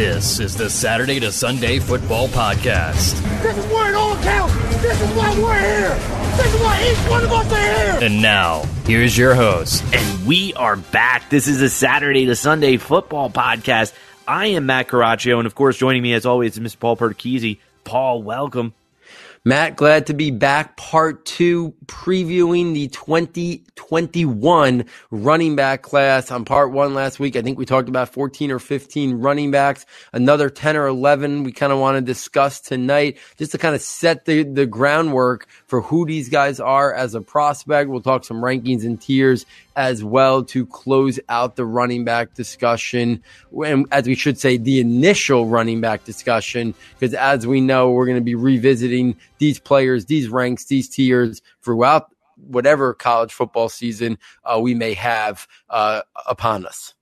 This is the Saturday to Sunday Football Podcast. This is where it all counts. This is why we're here. This is why each one of us are here. And now, here's your host. And we are back. This is the Saturday to Sunday Football Podcast. I am Matt Caraccio, and of course, joining me as always is Mr. Paul Pertechese. Paul, welcome. Matt, glad to be back. Part two, previewing the 2021 running back class. On part one last week, I think we talked about 14 or 15 running backs, another 10 or 11 we kind of want to discuss tonight, just to kind of set the, the groundwork for who these guys are as a prospect. We'll talk some rankings and tiers as well to close out the running back discussion. And as we should say, the initial running back discussion, because as we know, we're going to be revisiting these players, these ranks, these tiers throughout whatever college football season uh, we may have uh, upon us.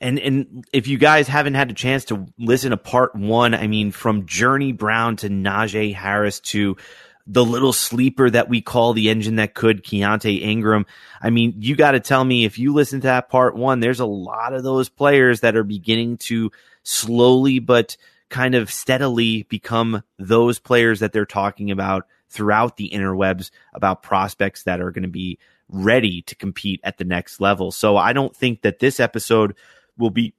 And and if you guys haven't had a chance to listen to part one, I mean, from Journey Brown to Najee Harris to the little sleeper that we call the engine that could, Keaontay Ingram. I mean, you got to tell me if you listen to that part one, there's a lot of those players that are beginning to slowly but kind of steadily become those players that they're talking about throughout the interwebs about prospects that are going to be ready to compete at the next level. So I don't think that this episode will be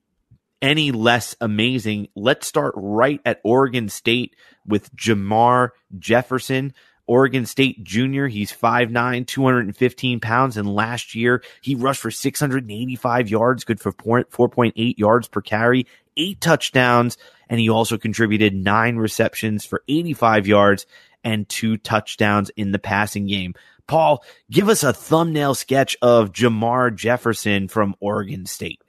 any less amazing. Let's start right at Oregon State with Jermar Jefferson. Oregon State junior. He's 5'9, 215 pounds. And last year, he rushed for 685 yards, good for 4.8 yards per carry, eight touchdowns. And he also contributed nine receptions for 85 yards and two touchdowns in the passing game. Paul, give us a thumbnail sketch of Jermar Jefferson from Oregon State.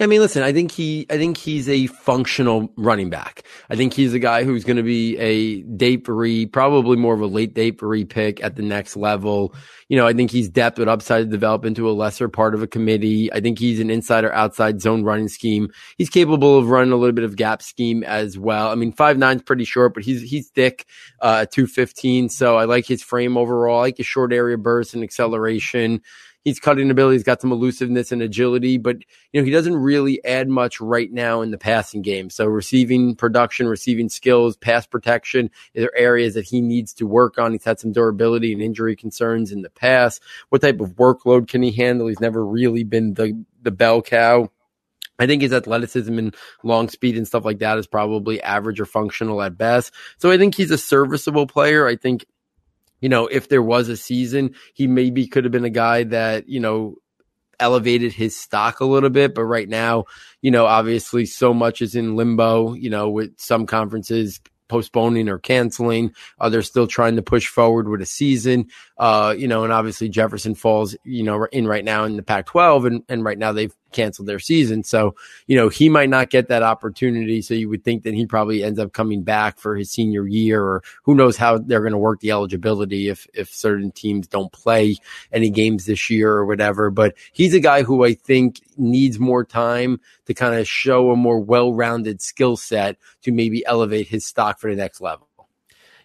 I mean, listen, I think he, I think he's a functional running back. I think he's a guy who's going to be a three, probably more of a late three pick at the next level. You know, I think he's depth with upside to develop into a lesser part of a committee. I think he's an inside or outside zone running scheme. He's capable of running a little bit of gap scheme as well. I mean, five nine is pretty short, but he's, he's thick, uh, 215. So I like his frame overall. I like his short area burst and acceleration he's cutting ability. He's got some elusiveness and agility, but you know he doesn't really add much right now in the passing game. So receiving production, receiving skills, pass protection there are areas that he needs to work on. He's had some durability and injury concerns in the past. What type of workload can he handle? He's never really been the the bell cow. I think his athleticism and long speed and stuff like that is probably average or functional at best. So I think he's a serviceable player. I think you know, if there was a season, he maybe could have been a guy that, you know, elevated his stock a little bit. But right now, you know, obviously so much is in limbo, you know, with some conferences postponing or canceling. They're still trying to push forward with a season. Uh, you know, and obviously Jefferson falls, you know, in right now in the Pac 12 and, and right now they've canceled their season. So, you know, he might not get that opportunity. So you would think that he probably ends up coming back for his senior year or who knows how they're going to work the eligibility if, if certain teams don't play any games this year or whatever. But he's a guy who I think needs more time to kind of show a more well-rounded skill set to maybe elevate his stock for the next level.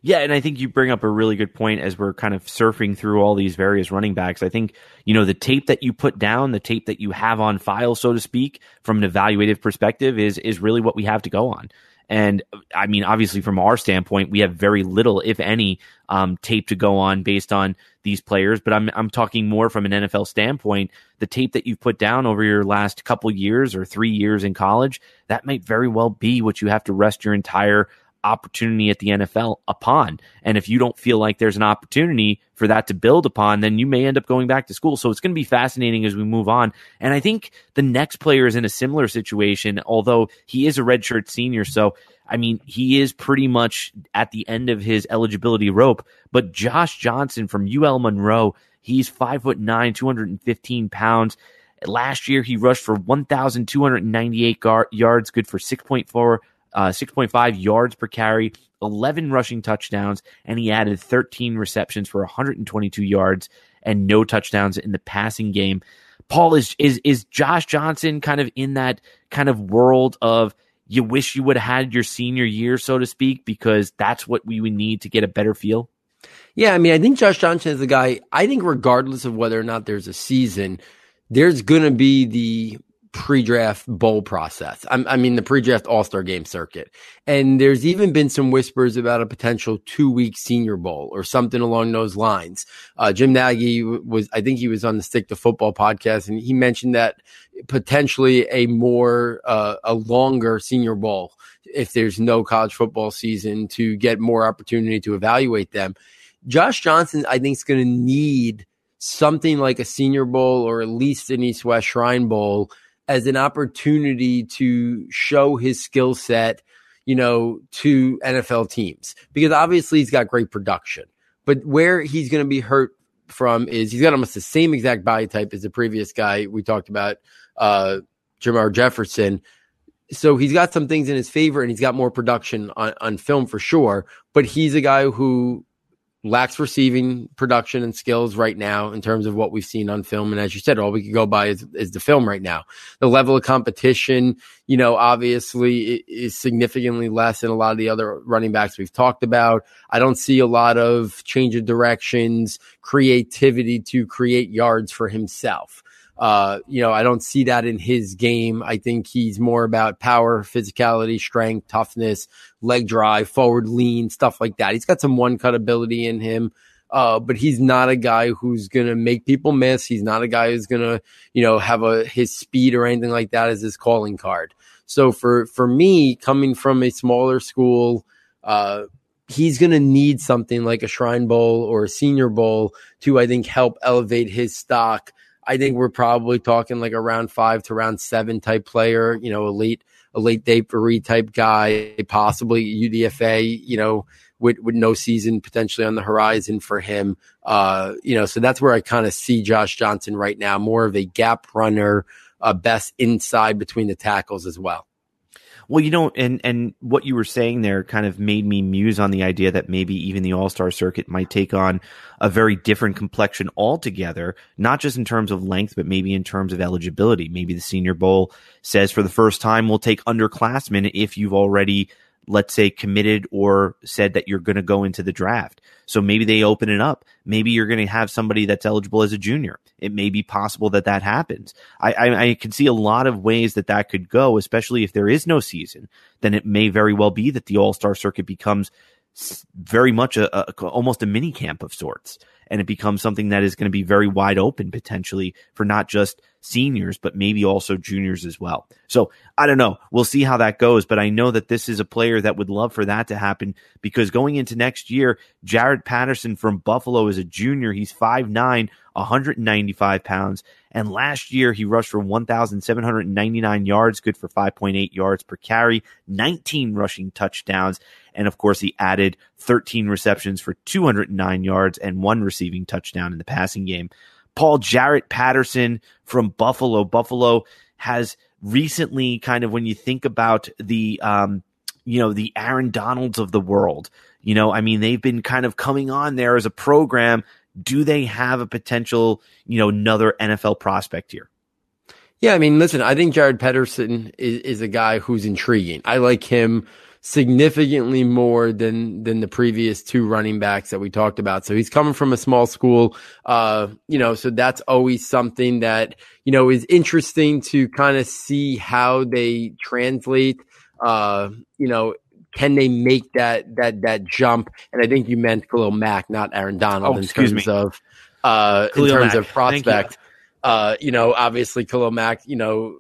Yeah, and I think you bring up a really good point as we're kind of surfing through all these various running backs. I think, you know, the tape that you put down, the tape that you have on file, so to speak, from an evaluative perspective is is really what we have to go on. And I mean, obviously, from our standpoint, we have very little, if any, um, tape to go on based on these players. But I'm I'm talking more from an NFL standpoint. The tape that you've put down over your last couple years or three years in college, that might very well be what you have to rest your entire opportunity at the NFL upon. And if you don't feel like there's an opportunity for that to build upon, then you may end up going back to school. So it's going to be fascinating as we move on. And I think the next player is in a similar situation, although he is a redshirt senior. So, I mean, he is pretty much at the end of his eligibility rope. But Josh Johnson from UL Monroe, he's five foot nine, 215 pounds. Last year, he rushed for 1,298 gar- yards, good for 6.4 uh, 6.5 yards per carry, 11 rushing touchdowns, and he added 13 receptions for 122 yards and no touchdowns in the passing game. Paul is is is Josh Johnson kind of in that kind of world of you wish you would have had your senior year, so to speak, because that's what we would need to get a better feel. Yeah, I mean, I think Josh Johnson is a guy. I think regardless of whether or not there's a season, there's going to be the pre-draft bowl process. I, I mean, the pre-draft All-Star game circuit. And there's even been some whispers about a potential two-week Senior Bowl or something along those lines. Uh, Jim Nagy was, I think he was on the Stick to Football podcast, and he mentioned that potentially a more uh, a longer Senior Bowl if there's no college football season to get more opportunity to evaluate them. Josh Johnson, I think, is going to need something like a Senior Bowl or at least an East West Shrine Bowl as an opportunity to show his skill set, you know, to NFL teams because obviously he's got great production. But where he's going to be hurt from is he's got almost the same exact body type as the previous guy we talked about, uh, Jermar Jefferson. So he's got some things in his favor and he's got more production on, on film for sure. But he's a guy who lacks receiving production and skills right now in terms of what we've seen on film. And as you said, all we could go by is, is the film right now. The level of competition, you know, obviously is significantly less than a lot of the other running backs we've talked about. I don't see a lot of change of directions, creativity to create yards for himself. Uh, you know, I don't see that in his game. I think he's more about power, physicality, strength, toughness, leg drive, forward lean, stuff like that. He's got some one cut ability in him. Uh, but he's not a guy who's going to make people miss. He's not a guy who's going to, you know, have a, his speed or anything like that as his calling card. So for, for me, coming from a smaller school, uh, he's going to need something like a Shrine Bowl or a Senior Bowl to, I think, help elevate his stock I think we're probably talking like a round five to round seven type player, you know, a late day Paris type guy, possibly UDFA, you know, with, with no season potentially on the horizon for him. Uh, you know, so that's where I kind of see Josh Johnson right now, more of a gap runner, uh, best inside between the tackles as well. Well, you know, and and what you were saying there kind of made me muse on the idea that maybe even the All Star circuit might take on a very different complexion altogether, not just in terms of length, but maybe in terms of eligibility. Maybe the Senior Bowl says for the first time we'll take underclassmen if you've already let's say committed or said that you're going to go into the draft. So maybe they open it up. Maybe you're going to have somebody that's eligible as a junior. It may be possible that that happens. I, I, I, can see a lot of ways that that could go, especially if there is no season. Then it may very well be that the All Star circuit becomes very much a, a almost a mini camp of sorts and it becomes something that is going to be very wide open potentially for not just seniors, but maybe also juniors as well. So I don't know. We'll see how that goes, but I know that this is a player that would love for that to happen because going into next year, Jaret Patterson from Buffalo is a junior. He's 5'9, 195 pounds. And last year he rushed for 1,799 yards, good for 5.8 yards per carry, 19 rushing touchdowns. And of course, he added 13 receptions for 209 yards and one receiving touchdown in the passing game. Paul Jaret Patterson from Buffalo. Buffalo has recently kind of when you think about the um, you know the Aaron Donalds of the world. You know, I mean, they've been kind of coming on there as a program. Do they have a potential, you know, another NFL prospect here? Yeah, I mean, listen, I think Jaret Patterson is, is a guy who's intriguing. I like him significantly more than than the previous two running backs that we talked about. So he's coming from a small school, uh, you know, so that's always something that you know is interesting to kind of see how they translate. Uh, you know, can they make that that that jump? And I think you meant Khalil Mack, not Aaron Donald, oh, in terms me. of uh, in terms Mack. of prospect. You. Uh, you know, obviously Khalil Mack, you know,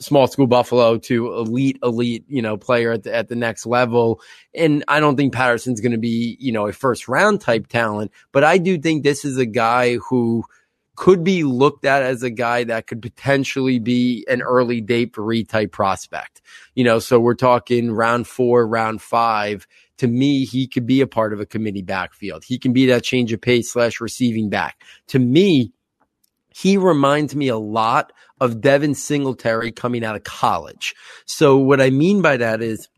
small school Buffalo to elite, elite, you know, player at the, at the next level. And I don't think Patterson's going to be, you know, a first round type talent, but I do think this is a guy who could be looked at as a guy that could potentially be an early date Paris type prospect. You know, so we're talking round four, round five. To me, he could be a part of a committee backfield. He can be that change of pace slash receiving back. To me, he reminds me a lot of Devin Singletary coming out of college. So what I mean by that is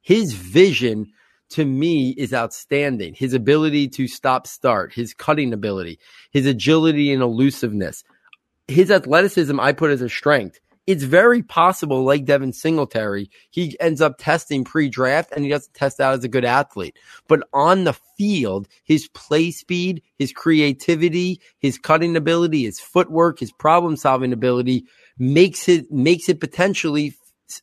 his vision to me is outstanding. His ability to stop start, his cutting ability, his agility and elusiveness, his athleticism, I put as a strength. It's very possible, like Devin Singletary, he ends up testing pre draft and he doesn't test out as a good athlete. But on the field, his play speed, his creativity, his cutting ability, his footwork, his problem solving ability makes it, makes it potentially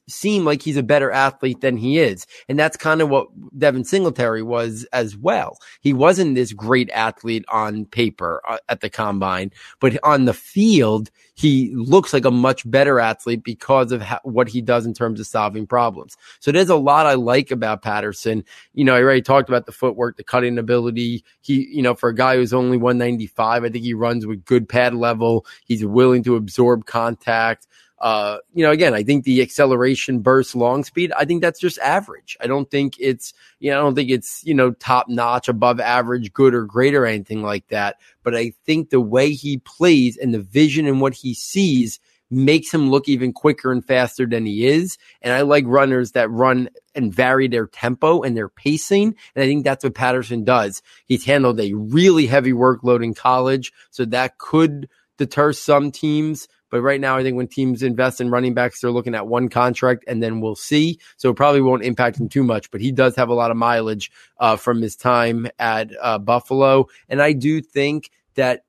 seem like he's a better athlete than he is. And that's kind of what Devin Singletary was as well. He wasn't this great athlete on paper uh, at the combine, but on the field, he looks like a much better athlete because of what he does in terms of solving problems. So there's a lot I like about Patterson. You know, I already talked about the footwork, the cutting ability. He, you know, for a guy who's only 195, I think he runs with good pad level. He's willing to absorb contact. Uh, you know, again, I think the acceleration burst long speed, I think that's just average. I don't think it's, you know, I don't think it's, you know, top notch, above average, good or great or anything like that. But I think the way he plays and the vision and what he sees makes him look even quicker and faster than he is. And I like runners that run and vary their tempo and their pacing. And I think that's what Patterson does. He's handled a really heavy workload in college. So that could deter some teams but right now, I think when teams invest in running backs, they're looking at one contract and then we'll see. So it probably won't impact him too much, but he does have a lot of mileage uh, from his time at uh, Buffalo. And I do think that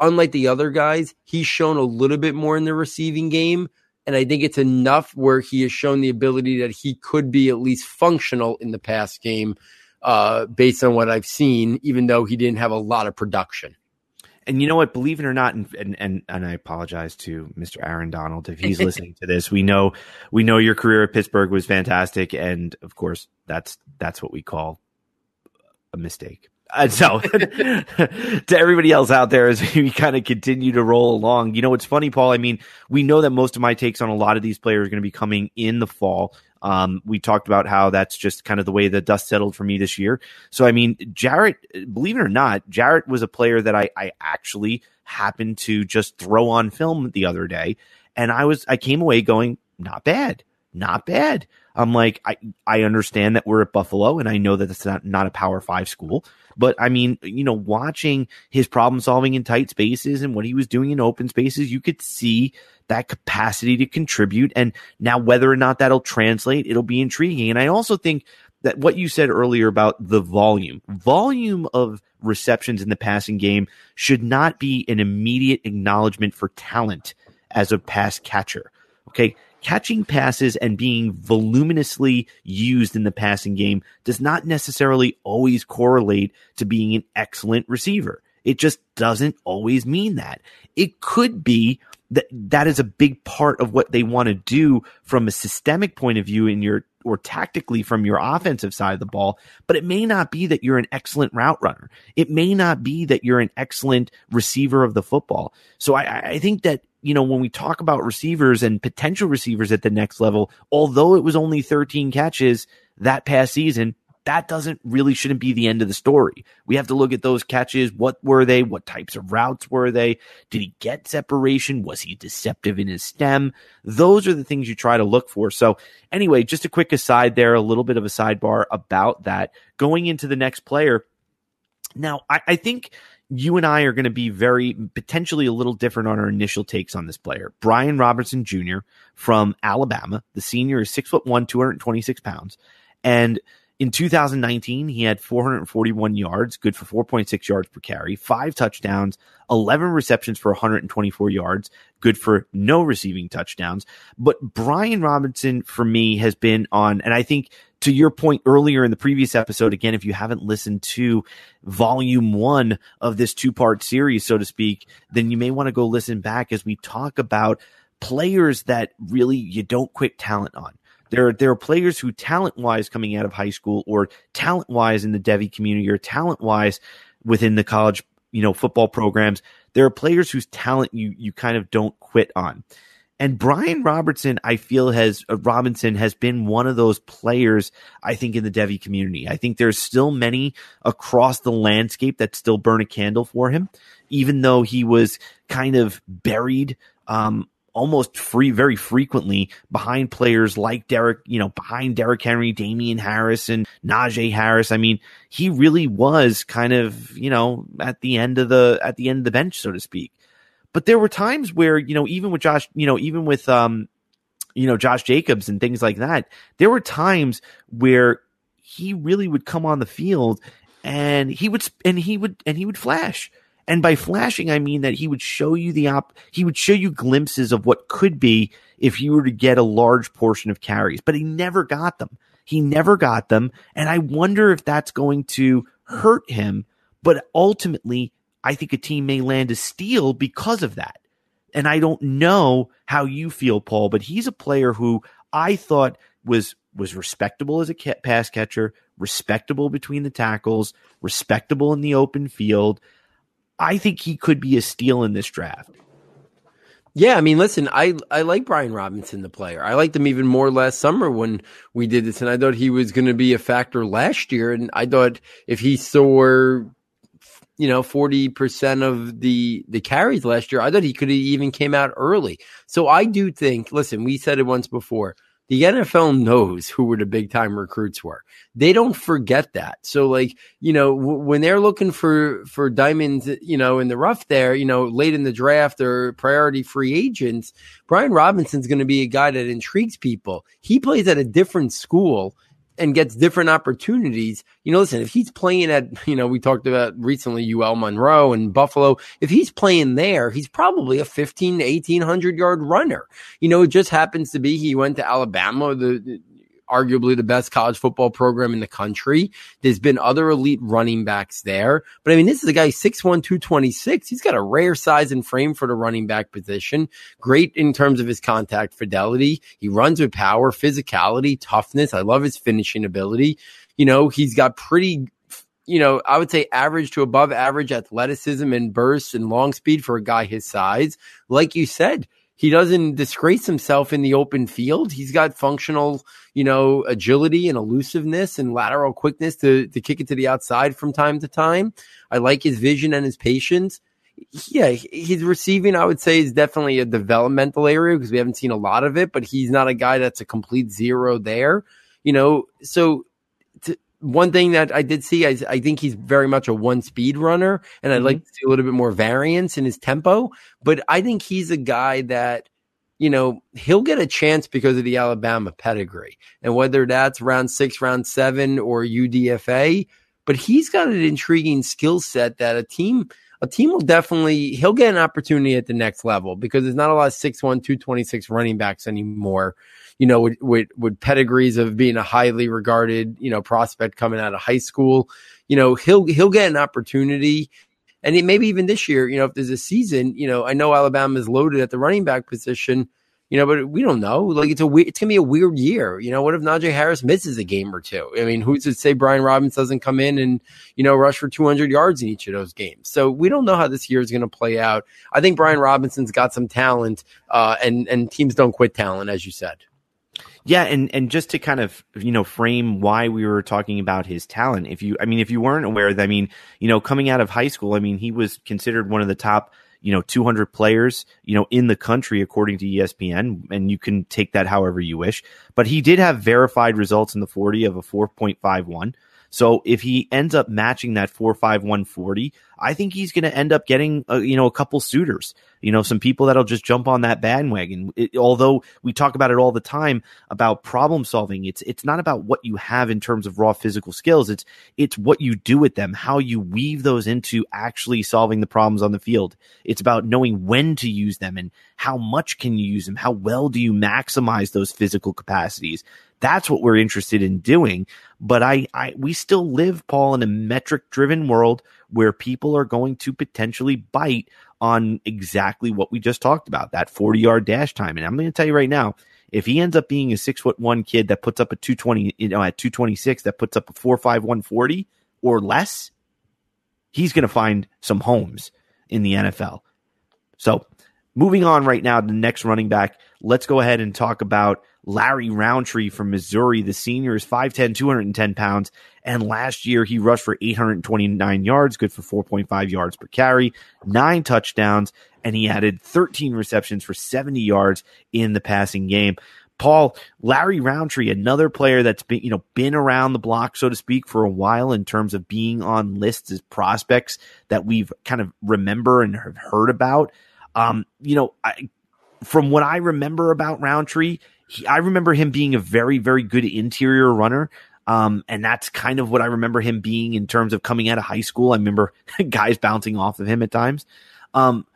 unlike the other guys, he's shown a little bit more in the receiving game. And I think it's enough where he has shown the ability that he could be at least functional in the pass game, uh, based on what I've seen, even though he didn't have a lot of production and you know what? Believe it or not, and, and and I apologize to Mr. Aaron Donald if he's listening to this. We know we know your career at Pittsburgh was fantastic, and of course that's that's what we call a mistake. And so, to everybody else out there, as we kind of continue to roll along, you know, it's funny, Paul. I mean, we know that most of my takes on a lot of these players are going to be coming in the fall. Um, we talked about how that's just kind of the way the dust settled for me this year. So, I mean, Jaret, believe it or not, Jaret was a player that I, I actually happened to just throw on film the other day. And I was, I came away going, not bad, not bad. I'm like, I, I understand that we're at Buffalo and I know that it's not, not a power five school, but I mean, you know, watching his problem solving in tight spaces and what he was doing in open spaces, you could see that capacity to contribute. And now whether or not that'll translate, it'll be intriguing. And I also think that what you said earlier about the volume, volume of receptions in the passing game should not be an immediate acknowledgement for talent as a pass catcher. Okay catching passes and being voluminously used in the passing game does not necessarily always correlate to being an excellent receiver. It just doesn't always mean that. It could be that that is a big part of what they want to do from a systemic point of view in your or tactically from your offensive side of the ball, but it may not be that you're an excellent route runner. It may not be that you're an excellent receiver of the football. So I, I think that you know, when we talk about receivers and potential receivers at the next level, although it was only 13 catches that past season, that doesn't really shouldn't be the end of the story. We have to look at those catches. What were they? What types of routes were they? Did he get separation? Was he deceptive in his stem? Those are the things you try to look for. So anyway, just a quick aside there, a little bit of a sidebar about that. Going into the next player. Now, I, I think you and I are going to be very potentially a little different on our initial takes on this player. Brian Robertson Jr. from Alabama. The senior is six foot one, 226 pounds. And in 2019, he had 441 yards, good for 4.6 yards per carry, five touchdowns, 11 receptions for 124 yards, good for no receiving touchdowns. But Brian Robinson, for me, has been on, and I think to your point earlier in the previous episode, again, if you haven't listened to volume one of this two part series, so to speak, then you may want to go listen back as we talk about players that really you don't quit talent on. There, are, there are players who talent wise coming out of high school or talent wise in the Devy community or talent wise within the college, you know, football programs. There are players whose talent you, you kind of don't quit on. And Brian Robertson, I feel has uh, Robinson has been one of those players. I think in the Devy community, I think there's still many across the landscape that still burn a candle for him, even though he was kind of buried um, almost free very frequently behind players like Derek, you know, behind Derrick Henry, Damien Harris, and Najee Harris. I mean, he really was kind of, you know, at the end of the at the end of the bench, so to speak. But there were times where, you know, even with Josh, you know, even with, um, you know, Josh Jacobs and things like that, there were times where he really would come on the field and he would, and he would, and he would flash. And by flashing, I mean that he would show you the op, he would show you glimpses of what could be if you were to get a large portion of carries, but he never got them. He never got them. And I wonder if that's going to hurt him. But ultimately, I think a team may land a steal because of that. And I don't know how you feel, Paul, but he's a player who I thought was was respectable as a pass catcher, respectable between the tackles, respectable in the open field. I think he could be a steal in this draft. Yeah, I mean, listen, I I like Brian Robinson, the player. I liked him even more last summer when we did this, and I thought he was going to be a factor last year. And I thought if he saw, you know, forty percent of the the carries last year, I thought he could have even came out early. So I do think. Listen, we said it once before the NFL knows who were the big time recruits were. They don't forget that. So like, you know, w- when they're looking for, for diamonds, you know, in the rough there, you know, late in the draft or priority free agents, Brian Robinson's going to be a guy that intrigues people. He plays at a different school and gets different opportunities. You know, listen, if he's playing at, you know, we talked about recently UL Monroe and Buffalo. If he's playing there, he's probably a 15 to 1800 yard runner. You know, it just happens to be he went to Alabama, the, arguably the best college football program in the country. There's been other elite running backs there. But I mean, this is a guy 6'1, 226. He's got a rare size and frame for the running back position. Great in terms of his contact fidelity. He runs with power, physicality, toughness. I love his finishing ability. You know, he's got pretty you know, I would say average to above average athleticism and bursts and long speed for a guy his size. Like you said, he doesn't disgrace himself in the open field. He's got functional, you know, agility and elusiveness and lateral quickness to, to kick it to the outside from time to time. I like his vision and his patience. Yeah, his receiving, I would say, is definitely a developmental area because we haven't seen a lot of it, but he's not a guy that's a complete zero there. You know, so one thing that I did see, I, I, think he's very much a one speed runner, and I'd mm-hmm. like to see a little bit more variance in his tempo. But I think he's a guy that, you know, he'll get a chance because of the Alabama pedigree, and whether that's round six, round seven, or UDFA. But he's got an intriguing skill set that a team a team will definitely he'll get an opportunity at the next level because there's not a lot of 6'1, 226 running backs anymore you know, with, with, with pedigrees of being a highly regarded, you know, prospect coming out of high school, you know, he'll, he'll get an opportunity. And it, maybe even this year, you know, if there's a season, you know, I know Alabama is loaded at the running back position, you know, but we don't know. Like it's a it's gonna be a weird year. You know, what if Najee Harris misses a game or two? I mean, who's to say Brian Robbins doesn't come in and you know rush for 200 yards in each of those games? So we don't know how this year is to play out. I think Brian Robinson's got some talent, uh, and and teams don't quit talent, as you said. Yeah, and and just to kind of you know frame why we were talking about his talent. If you, I mean, if you weren't aware, I mean, you know, coming out of high school, I mean, he was considered one of the top you know 200 players you know in the country according to ESPN and you can take that however you wish but he did have verified results in the 40 of a 4.51 so if he ends up matching that four five one forty, I think he's going to end up getting a, you know a couple suitors, you know some people that'll just jump on that bandwagon. It, although we talk about it all the time about problem solving, it's it's not about what you have in terms of raw physical skills. It's it's what you do with them, how you weave those into actually solving the problems on the field. It's about knowing when to use them and how much can you use them, how well do you maximize those physical capacities. That's what we're interested in doing. But I, I, we still live, Paul, in a metric driven world where people are going to potentially bite on exactly what we just talked about that 40 yard dash time. And I'm going to tell you right now, if he ends up being a six foot one kid that puts up a 220, you know, at 226, that puts up a four, five, 140 or less, he's going to find some homes in the NFL. So moving on right now to the next running back, let's go ahead and talk about Larry Rountree from Missouri. The senior is 5'10, 210 pounds. And last year he rushed for 829 yards, good for 4.5 yards per carry, nine touchdowns, and he added 13 receptions for 70 yards in the passing game. Paul, Larry Rountree, another player that's been, you know, been around the block, so to speak, for a while in terms of being on lists as prospects that we've kind of remember and have heard about. Um, you know, I, from what I remember about Rountree, he, I remember him being a very, very good interior runner. Um, and that's kind of what I remember him being in terms of coming out of high school. I remember guys bouncing off of him at times. Um,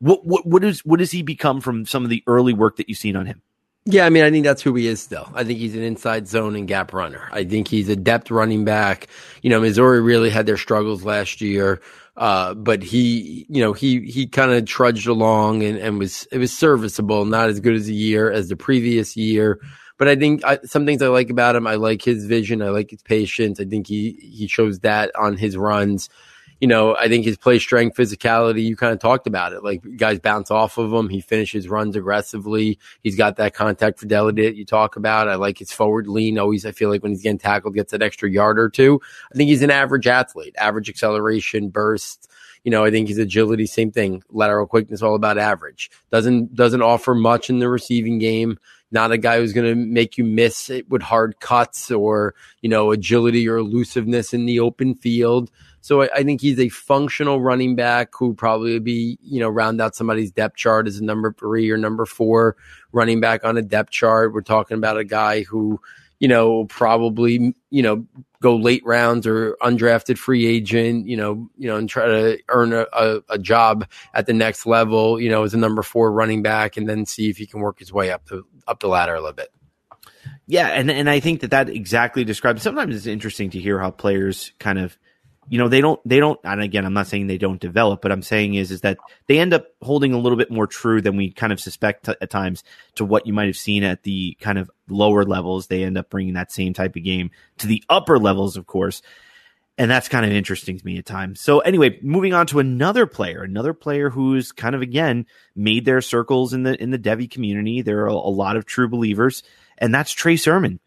what, what, what is, what does he become from some of the early work that you've seen on him? Yeah, I mean, I think that's who he is still. I think he's an inside zone and gap runner. I think he's a depth running back. You know, Missouri really had their struggles last year. Uh, but he, you know, he, he kind of trudged along and, and was, it was serviceable, not as good as a year as the previous year. But I think I, some things I like about him. I like his vision. I like his patience. I think he, he shows that on his runs you know, I think his play strength, physicality, you kind of talked about it. Like guys bounce off of him. He finishes runs aggressively. He's got that contact fidelity that you talk about. I like his forward lean. Always, I feel like when he's getting tackled, gets that extra yard or two. I think he's an average athlete, average acceleration, burst. You know, I think his agility, same thing. Lateral quickness, all about average. Doesn't, doesn't offer much in the receiving game not a guy who's going to make you miss it with hard cuts or, you know, agility or elusiveness in the open field. So I, I, think he's a functional running back who probably would be, you know, round out somebody's depth chart as a number three or number four running back on a depth chart. We're talking about a guy who, you know, probably, you know, go late rounds or undrafted free agent, you know, you know, and try to earn a, a, a job at the next level, you know, as a number four running back, and then see if he can work his way up the up the ladder a little bit. Yeah, and and I think that that exactly describes. Sometimes it's interesting to hear how players kind of you know they don't they don't and again i'm not saying they don't develop but i'm saying is is that they end up holding a little bit more true than we kind of suspect t- at times to what you might have seen at the kind of lower levels. They end up bringing that same type of game to the upper levels of course. And that's kind of interesting to me at times. So anyway moving on to another player another player who's kind of again made their circles in the in the Devy community. There are a, lot of true believers and that's trey sermon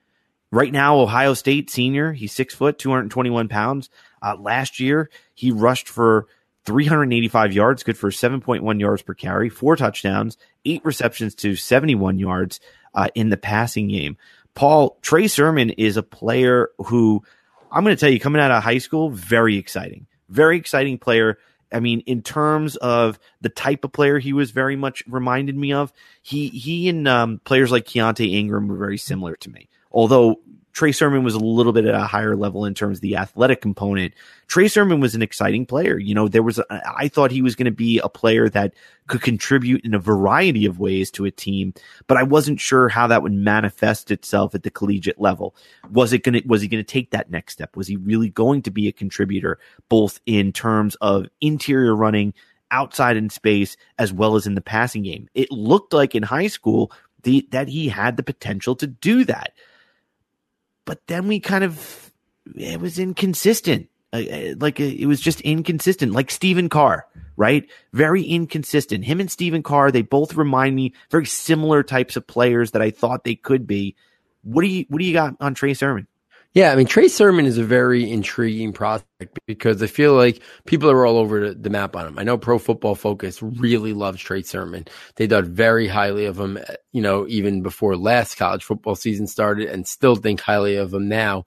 right now ohio state senior he's six foot 221 pounds uh, last year, he rushed for 385 yards, good for 7.1 yards per carry, four touchdowns, eight receptions to 71 yards uh, in the passing game. Paul, Trey Sermon is a player who I'm going to tell you, coming out of high school, very exciting. Very exciting player. I mean, in terms of the type of player he was very much reminded me of, he he and um, players like Keaontay Ingram were very similar to me. Although Trey Sermon was a little bit at a higher level in terms of the athletic component. Trey Sermon was an exciting player. You know, there was, a, I thought he was going to be a player that could contribute in a variety of ways to a team, but I wasn't sure how that would manifest itself at the collegiate level. Was it going to, was he going to take that next step? Was he really going to be a contributor both in terms of interior running, outside in space, as well as in the passing game? It looked like in high school the, that he had the potential to do that but then we kind of it was inconsistent. Uh, uh like it was just inconsistent, like Stephen Carr, right? Very inconsistent. Him and Stephen Carr, they both remind me very similar types of players that I thought they could be. What do you what do you got on Trey Sermon? Yeah, I mean Trey Sermon is a very intriguing prospect because I feel like people are all over the map on him. I know Pro Football Focus really loves Trey Sermon. They thought very highly of him, you know, even before last college football season started, and still think highly of him now.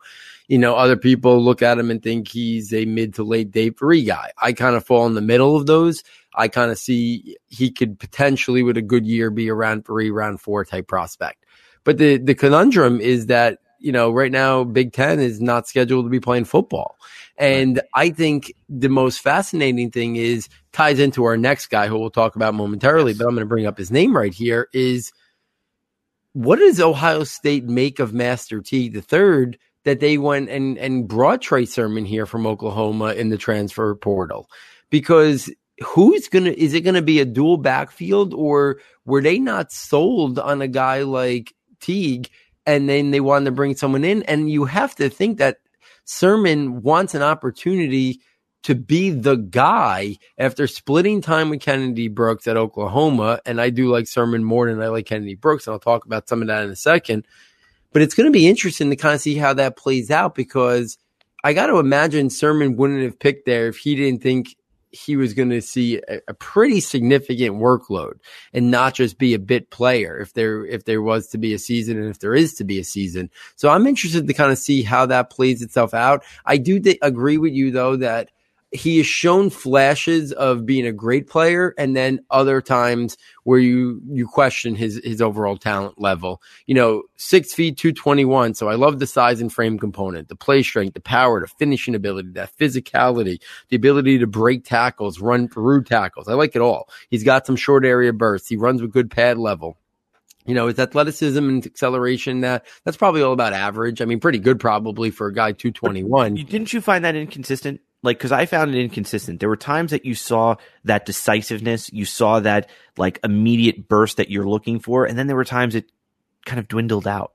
You know, other people look at him and think he's a mid to late day three guy. I kind of fall in the middle of those. I kind of see he could potentially, with a good year, be a round three, round four type prospect. But the the conundrum is that you know, right now, Big Ten is not scheduled to be playing football. And. I think the most fascinating thing is ties into our next guy who we'll talk about momentarily, but I'm going to bring up his name right here is what does Ohio State make of Master Teague the third that they went and, and brought Trey Sermon here from Oklahoma in the transfer portal? Because who's going to, is it going to be a dual backfield or were they not sold on a guy like Teague and then they wanted to bring someone in. And you have to think that Sermon wants an opportunity to be the guy after splitting time with Kennedy Brooks at Oklahoma. And I do like Sermon more than I like Kennedy Brooks. And I'll talk about some of that in a second. But it's going to be interesting to kind of see how that plays out because I got to imagine Sermon wouldn't have picked there if he didn't think he was going to see a, a, pretty significant workload and not just be a bit player if there if there was to be a season and if there is to be a season. So I'm interested to kind of see how that plays itself out. I do th- agree with you though that he has shown flashes of being a great player and then other times where you you question his his overall talent level you know six feet 221 so i love the size and frame component the play strength the power the finishing ability that physicality the ability to break tackles run through tackles i like it all he's got some short area bursts he runs with good pad level you know, his athleticism and acceleration that that's probably all about average. I mean, pretty good probably for a guy 221. Didn't you find that inconsistent? Like because I found it inconsistent. There were times that you saw that decisiveness, you saw that like immediate burst that you're looking for, and then there were times it kind of dwindled out.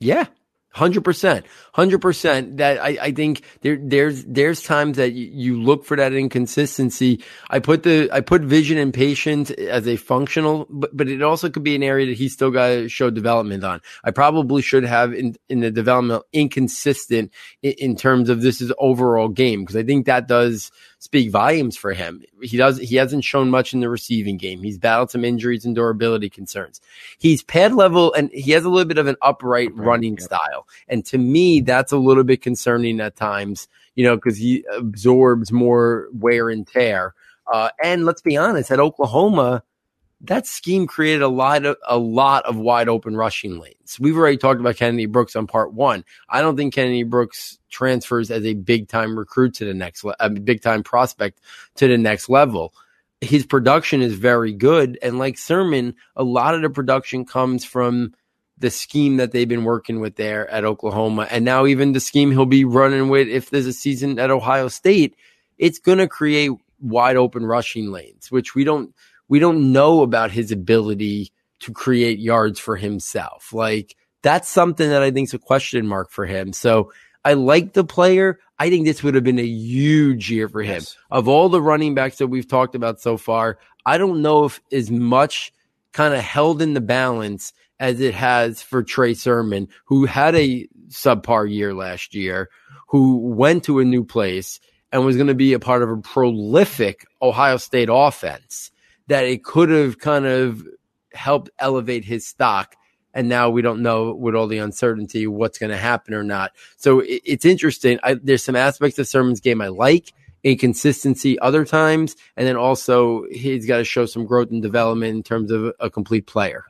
Yeah, Hundred percent, hundred percent. That I, I think there, there's, there's times that you, you look for that inconsistency. I put the, I put vision and patience as a functional, but, but it also could be an area that he's still got to show development on. I probably should have in, in the development inconsistent in, in terms of this is overall game because I think that does speak volumes for him. He does he hasn't shown much in the receiving game. He's battled some injuries and durability concerns. He's pad level and he has a little bit of an upright running yep. style. And to me, that's a little bit concerning at times, you know, because he absorbs more wear and tear. Uh, and let's be honest, at Oklahoma, that scheme created a lot of a lot of wide open rushing lanes. We've already talked about Kennedy Brooks on part one. I don't think Kennedy Brooks transfers as a big time recruit to the next le- a big time prospect to the next level. His production is very good, and like Sermon, a lot of the production comes from the scheme that they've been working with there at Oklahoma, and now even the scheme he'll be running with if there's a season at Ohio State. It's going to create wide open rushing lanes, which we don't we don't know about his ability to create yards for himself. Like that's something that I think is a question mark for him. So I like the player. I think this would have been a huge year for him. Yes. Of all the running backs that we've talked about so far, I don't know if as much kind of held in the balance as it has for Trey Sermon, who had a subpar year last year, who went to a new place and was going to be a part of a prolific Ohio State offense that it could have kind of helped elevate his stock. And now we don't know with all the uncertainty what's going to happen or not. So it, it's interesting. I, there's some aspects of Sermon's game I like, inconsistency other times, and then also he's got to show some growth and development in terms of a complete player.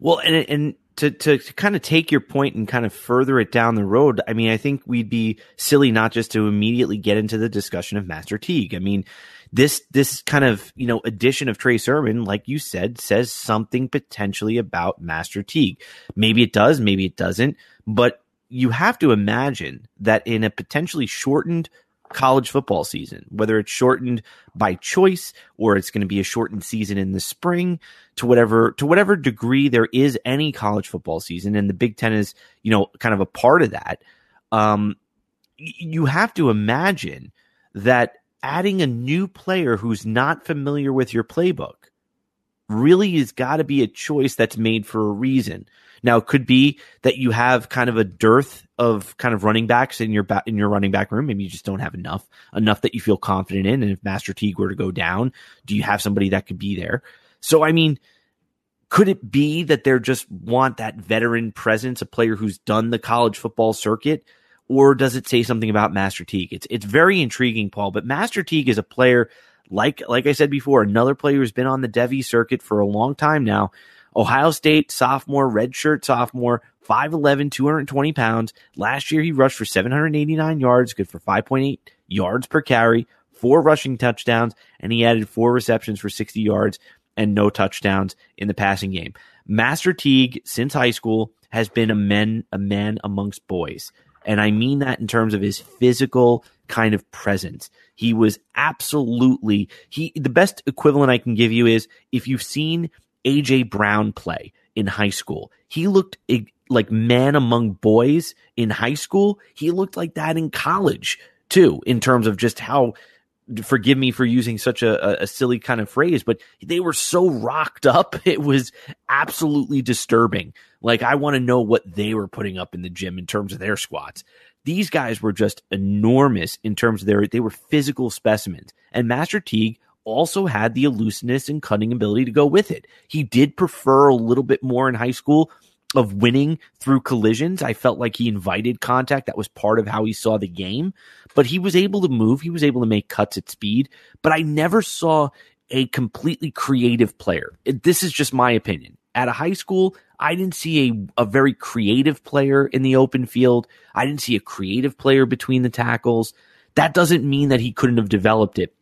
Well, and and to, to, to kind of take your point and kind of further it down the road, I mean, I think we'd be silly not just to immediately get into the discussion of Master Teague. I mean, this this kind of you know addition of Trey Sermon, like you said, says something potentially about Master Teague. Maybe it does, maybe it doesn't, but you have to imagine that in a potentially shortened college football season, whether it's shortened by choice or it's going to be a shortened season in the spring to whatever to whatever degree there is any college football season and the Big 10 is, you know, kind of a part of that. Um you have to imagine that adding a new player who's not familiar with your playbook really has got to be a choice that's made for a reason. Now, it could be that you have kind of a dearth of kind of running backs in your ba- in your running back room. Maybe you just don't have enough, enough that you feel confident in. And if Master Teague were to go down, do you have somebody that could be there? So, I mean, could it be that they just want that veteran presence, a player who's done the college football circuit? Or does it say something about Master Teague? It's it's very intriguing, Paul. But Master Teague is a player like like I said before, another player who's been on the Devy circuit for a long time now. Ohio State sophomore, redshirt sophomore, 5'11, 220 pounds. Last year, he rushed for 789 yards, good for 5.8 yards per carry, four rushing touchdowns, and he added four receptions for 60 yards and no touchdowns in the passing game. Master Teague, since high school, has been a man, a man amongst boys. And I mean that in terms of his physical kind of presence. He was absolutely he the best equivalent I can give you is if you've seen AJ Brown play in high school. He looked like man among boys in high school. He looked like that in college too in terms of just how forgive me for using such a, a, silly kind of phrase, but they were so rocked up. It was absolutely disturbing. Like, I want to know what they were putting up in the gym in terms of their squats. These guys were just enormous in terms of their, they were physical specimens. And Master Teague also had the elusiveness and cutting ability to go with it. He did prefer a little bit more in high school of winning through collisions. I felt like he invited contact. That was part of how he saw the game. But he was able to move. He was able to make cuts at speed. But I never saw a completely creative player. This is just my opinion. At a high school, I didn't see a, a very creative player in the open field. I didn't see a creative player between the tackles. That doesn't mean that he couldn't have developed it.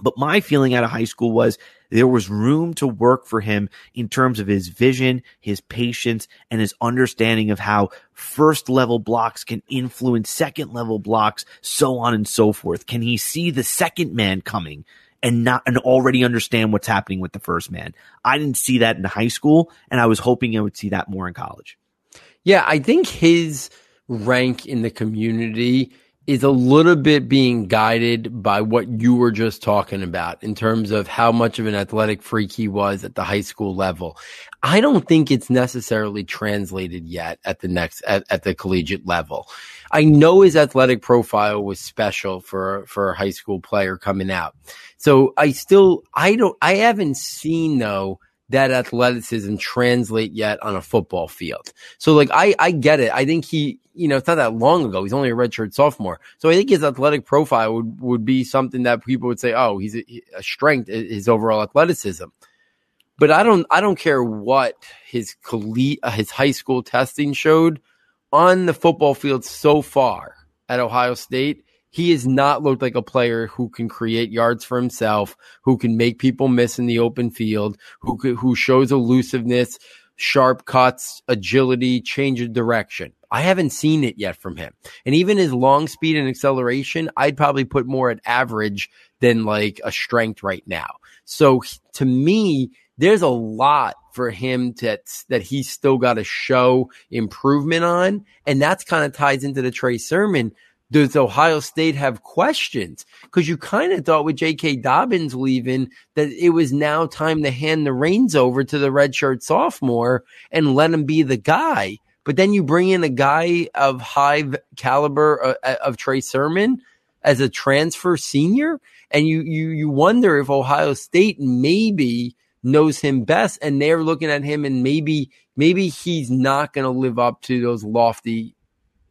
But my feeling out of high school was there was room to work for him in terms of his vision, his patience, and his understanding of how first level blocks can influence second level blocks, so on and so forth. Can he see the second man coming? And not and already understand what's happening with the first man. I didn't see that in high school, and I was hoping I would see that more in college. Yeah, I think his rank in the community is a little bit being guided by what you were just talking about in terms of how much of an athletic freak he was at the high school level. I don't think it's necessarily translated yet at the next at, at the collegiate level. I know his athletic profile was special for for a high school player coming out. So I still I don't I haven't seen though that athleticism translate yet on a football field. So like I I get it. I think he you know it's not that long ago. He's only a redshirt sophomore. So I think his athletic profile would would be something that people would say, oh, he's a, a strength his overall athleticism. But I don't I don't care what his collegiate uh, his high school testing showed on the football field so far at Ohio State he has not looked like a player who can create yards for himself, who can make people miss in the open field, who who shows elusiveness, sharp cuts, agility, change of direction. I haven't seen it yet from him. And even his long speed and acceleration, I'd probably put more at average than like a strength right now. So to me, there's a lot for him to, that he's still got to show improvement on. And that's kind of ties into the Trey Sermon does Ohio State have questions? Because you kind of thought with J.K. Dobbins leaving that it was now time to hand the reins over to the redshirt sophomore and let him be the guy. But then you bring in a guy of high caliber uh, uh, of Trey Sermon as a transfer senior, and you you you wonder if Ohio State maybe knows him best, and they're looking at him, and maybe maybe he's not going to live up to those lofty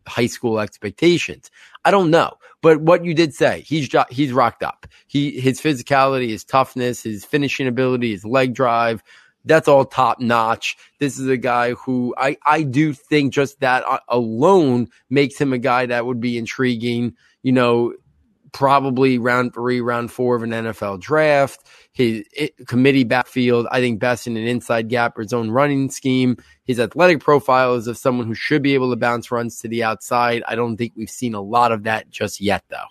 high school expectations. I don't know, but what you did say, he's he's rocked up. He his physicality, his toughness, his finishing ability, his leg drive, that's all top notch. This is a guy who I I do think just that uh, alone makes him a guy that would be intriguing. You know, probably round three, round four of an NFL draft. His it, committee backfield, I think best in an inside gap or zone running scheme. His athletic profile is of someone who should be able to bounce runs to the outside. I don't think we've seen a lot of that just yet, though.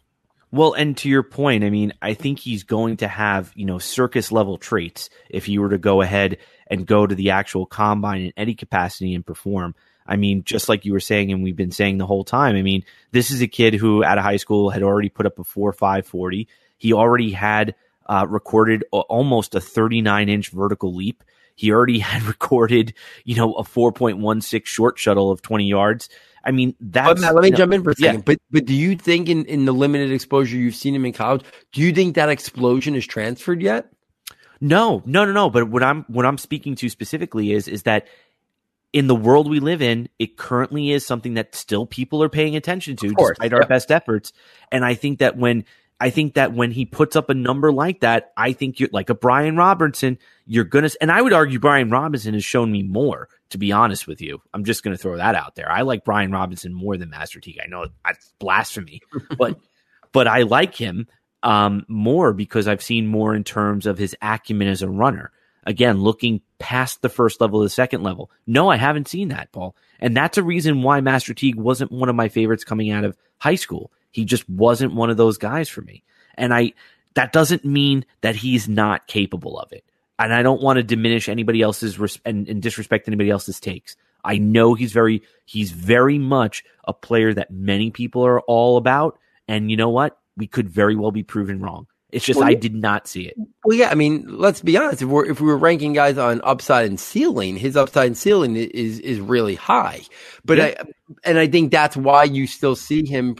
Well, and to your point, I mean, I think he's going to have, you know, circus level traits if he were to go ahead and go to the actual combine in any capacity and perform. I mean, just like you were saying, and we've been saying the whole time, I mean, this is a kid who out of high school had already put up a 4 5 40. He already had uh, recorded a, almost a 39 inch vertical leap. He already had recorded, you know, a 4.16 short shuttle of 20 yards. I mean, that's. Matt, let me jump in for a second. Yeah. But but do you think in, in the limited exposure you've seen him in college, do you think that explosion is transferred yet? No, no, no, no. But what I'm what I'm speaking to specifically is is that in the world we live in, it currently is something that still people are paying attention to despite yeah. our best efforts. And I think that when I think that when he puts up a number like that, I think you're like a Brian Robinson, you're gonna and I would argue Brian Robinson has shown me more, to be honest with you. I'm just gonna throw that out there. I like Brian Robinson more than Master Teague. I know that's blasphemy, but but I like him um, more because I've seen more in terms of his acumen as a runner again, looking past the first level the second level. No, I haven't seen that, Paul. And that's a reason why Master Teague wasn't one of my favorites coming out of high school. He just wasn't one of those guys for me. And I, that doesn't mean that he's not capable of it. And I don't want to diminish anybody else's res- and, and disrespect anybody else's takes. I know he's very, he's very much a player that many people are all about. And you know what? We could very well be proven wrong. It's just well, I did not see it. Well, yeah, I mean, let's be honest. If we're if we were ranking guys on upside and ceiling, his upside and ceiling is is really high. But yeah. I and I think that's why you still see him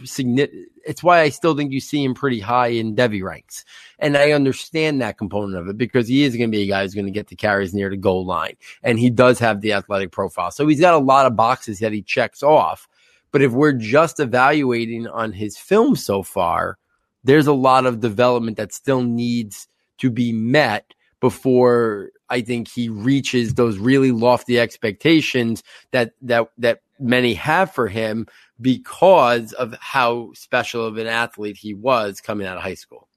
it's why I still think you see him pretty high in Devy ranks. And I understand that component of it because he is going to be a guy who's going to get the carries near the goal line. And he does have the athletic profile. So he's got a lot of boxes that he checks off. But if we're just evaluating on his film so far, there's a lot of development that still needs to be met before I think he reaches those really lofty expectations that that that many have for him because of how special of an athlete he was coming out of high school.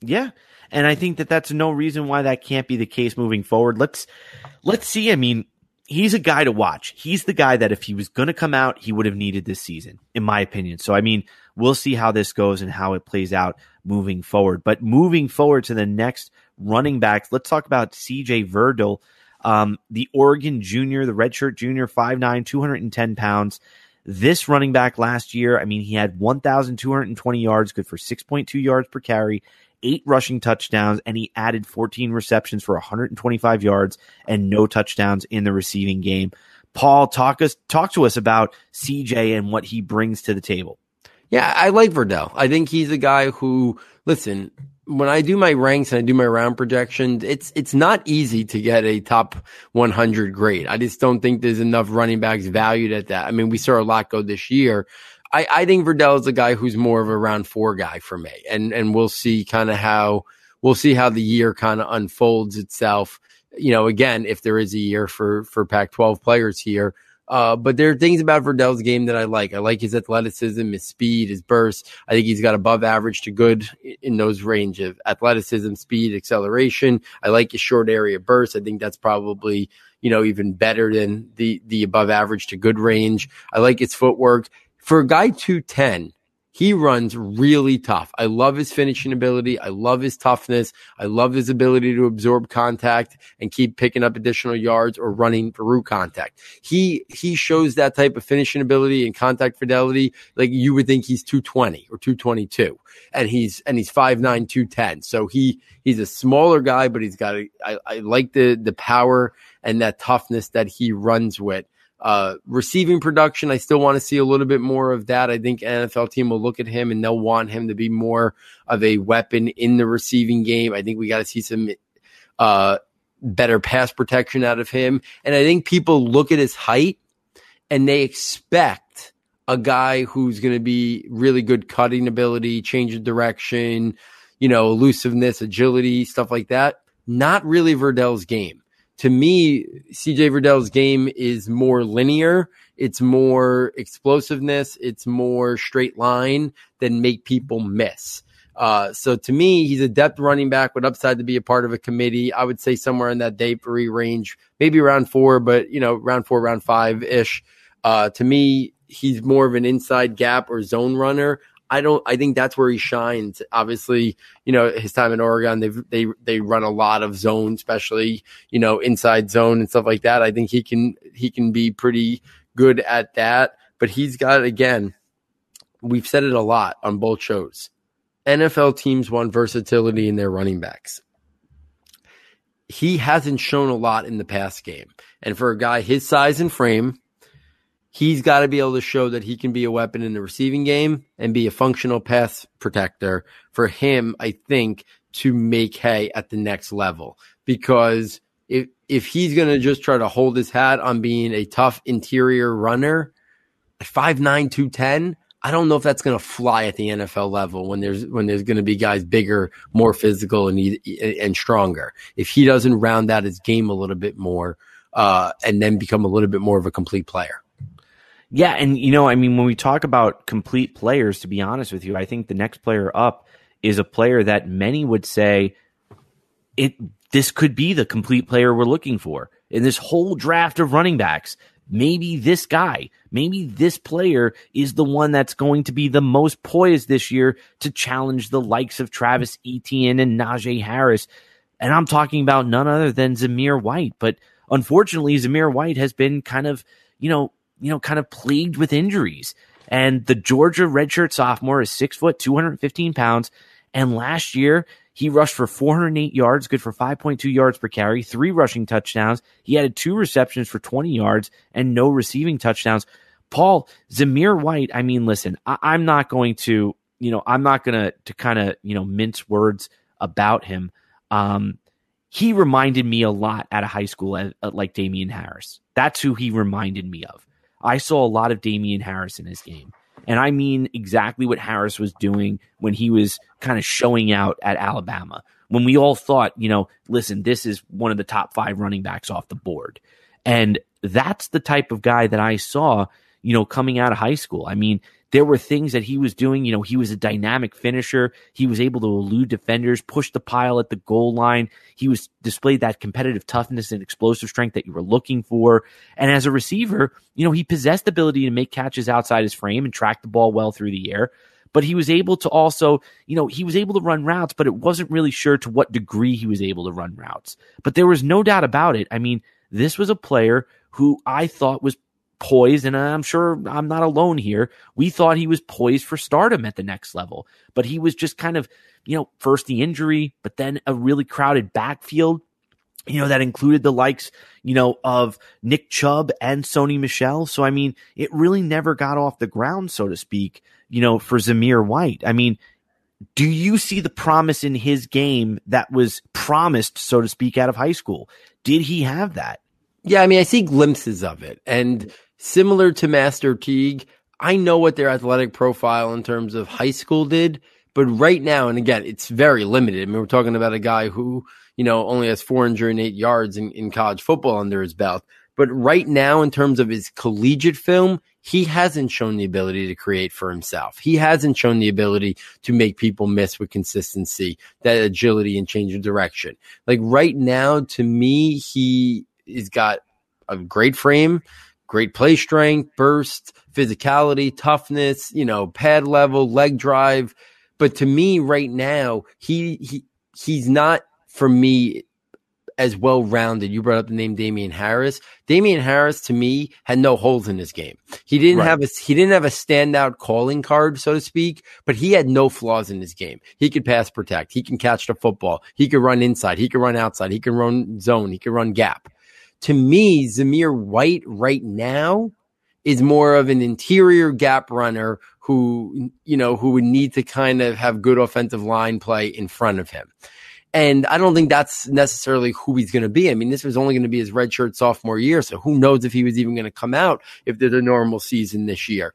Yeah. And I think that that's no reason why that can't be the case moving forward. Let's let's see. I mean, he's a guy to watch. He's the guy that if he was going to come out, he would have needed this season, in my opinion. So I mean, we'll see how this goes and how it plays out moving forward. But moving forward to the next running backs, let's talk about CJ Verdell, um, the Oregon junior, the redshirt junior, 5'9, 210 pounds. This running back last year, I mean, he had 1,220 yards, good for 6.2 yards per carry, eight rushing touchdowns, and he added 14 receptions for 125 yards and no touchdowns in the receiving game. Paul, talk us talk to us about CJ and what he brings to the table. Yeah, I like Verdell. I think he's a guy who, listen, when I do my ranks and I do my round projections, it's it's not easy to get a top 100 grade. I just don't think there's enough running backs valued at that. I mean, we saw a lot go this year. I, I think Verdell is a guy who's more of a round four guy for me, and and we'll see kind of how we'll see how the year kind of unfolds itself. You know, again, if there is a year for for Pac-12 players here, uh, but there are things about Verdell's game that I like. I like his athleticism, his speed, his burst. I think he's got above average to good in those range of athleticism, speed, acceleration. I like his short area burst. I think that's probably, you know, even better than the, the above average to good range. I like his footwork. For a guy 210, he runs really tough. I love his finishing ability. I love his toughness. I love his ability to absorb contact and keep picking up additional yards or running through contact. He he shows that type of finishing ability and contact fidelity like you would think he's 220 or 222 and he's and he's 5'9 210. So he he's a smaller guy but he's got a, I, I like the the power and that toughness that he runs with. Uh, receiving production, I still want to see a little bit more of that. I think NFL team will look at him and they'll want him to be more of a weapon in the receiving game. I think we got to see some uh, better pass protection out of him. And I think people look at his height and they expect a guy who's going to be really good cutting ability, change of direction, you know, elusiveness, agility, stuff like that. Not really Verdell's game to me, CJ Verdell's game is more linear. It's more explosiveness. It's more straight line than make people miss. Uh, so to me, he's a depth running back with upside to be a part of a committee. I would say somewhere in that day three range, maybe around four, but you know, round four, round five ish. Uh, to me, he's more of an inside gap or zone runner. I don't. I think that's where he shines. Obviously, you know his time in Oregon, they they they run a lot of zone, especially you know inside zone and stuff like that. I think he can he can be pretty good at that. But he's got again, we've said it a lot on both shows. NFL teams want versatility in their running backs. He hasn't shown a lot in the past game, and for a guy his size and frame, he's got to be able to show that he can be a weapon in the receiving game and be a functional pass protector for him, I think, to make hay at the next level. Because if if he's gonna just try to hold his hat on being a tough interior runner, five nine two ten, I don't know if that's going to fly at the NFL level when there's when there's going to be guys bigger, more physical, and and stronger. If he doesn't round out his game a little bit more, uh, and then become a little bit more of a complete player. Yeah, and you know, I mean, when we talk about complete players, to be honest with you, I think the next player up is a player that many would say it this could be the complete player we're looking for in this whole draft of running backs. Maybe this guy, maybe this player is the one that's going to be the most poised this year to challenge the likes of Travis Etienne and Najee Harris. And I'm talking about none other than Zamir White. But unfortunately, Zamir White has been kind of, you know, you know, kind of plagued with injuries. And the Georgia redshirt sophomore is six foot, 215 pounds. And last year, he rushed for 408 yards, good for 5.2 yards per carry, three rushing touchdowns. He added two receptions for 20 yards and no receiving touchdowns. Paul, Zamir White, I mean, listen, I- am not going to you know, I'm not gonna to kind of you know mince words about him. Um, he reminded me a lot at a high school, as, uh, like Damien Harris. That's who he reminded me of. I saw a lot of Damien Harris in his game. And I mean exactly what Harris was doing when he was kind of showing out at Alabama. When we all thought, you know, listen, this is one of the top five running backs off the board. And that's the type of guy that I saw, you know, coming out of high school. I mean, there were things that he was doing. You know, he was a dynamic finisher. He was able to elude defenders, push the pile at the goal line. He was displayed that competitive toughness and explosive strength that you were looking for. And as a receiver, you know, he possessed the ability to make catches outside his frame and track the ball well through the air. But he was able to also, you know, he was able to run routes, but it wasn't really sure to what degree he was able to run routes. But there was no doubt about it. I mean, this was a player who I thought was poised, and I'm sure I'm not alone here. We thought he was poised for stardom at the next level, but he was just kind of, you know, first the injury, but then a really crowded backfield. You know, that included the likes, you know, of Nick Chubb and Sony Michel. So, I mean, it really never got off the ground, so to speak, you know, for Zamir White. I mean, do you see the promise in his game that was promised, so to speak, out of high school? Did he have that? Yeah, I mean, I see glimpses of it. And similar to Master Teague, I know what their athletic profile in terms of high school did, but right now, and again, it's very limited. I mean, we're talking about a guy who, you know, only has 408 yards in, in college football under his belt. But right now, in terms of his collegiate film, he hasn't shown the ability to create for himself. He hasn't shown the ability to make people miss with consistency, that agility and change of direction. Like right now, to me, he has got a great frame great play strength, burst, physicality, toughness, you know, pad level, leg drive. But to me, right now, he he he's not for me as well rounded. You brought up the name Damien Harris. Damien Harris to me had no holes in his game. He didn't right. have a he didn't have a standout calling card, so to speak, but he had no flaws in his game. He could pass protect. He can catch the football. He could run inside. He could run outside. He can run zone. He could run gap to me, Zamir White right now is more of an interior gap runner who, you know, who would need to kind of have good offensive line play in front of him. And I don't think that's necessarily who he's going to be. I mean, this was only going to be his redshirt sophomore year. So who knows if he was even going to come out if there's a normal season this year.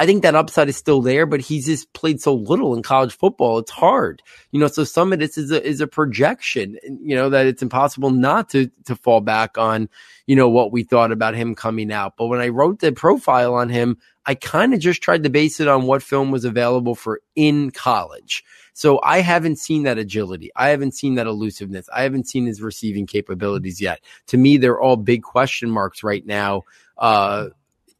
I think that upside is still there, but he's just played so little in college football. It's hard, you know. So some of this is a is a projection, you know, that it's impossible not to to fall back on, you know, what we thought about him coming out. But when I wrote the profile on him, I kind of just tried to base it on what film was available for in college. So I haven't seen that agility. I haven't seen that elusiveness. I haven't seen his receiving capabilities yet. To me, they're all big question marks right now. Uh,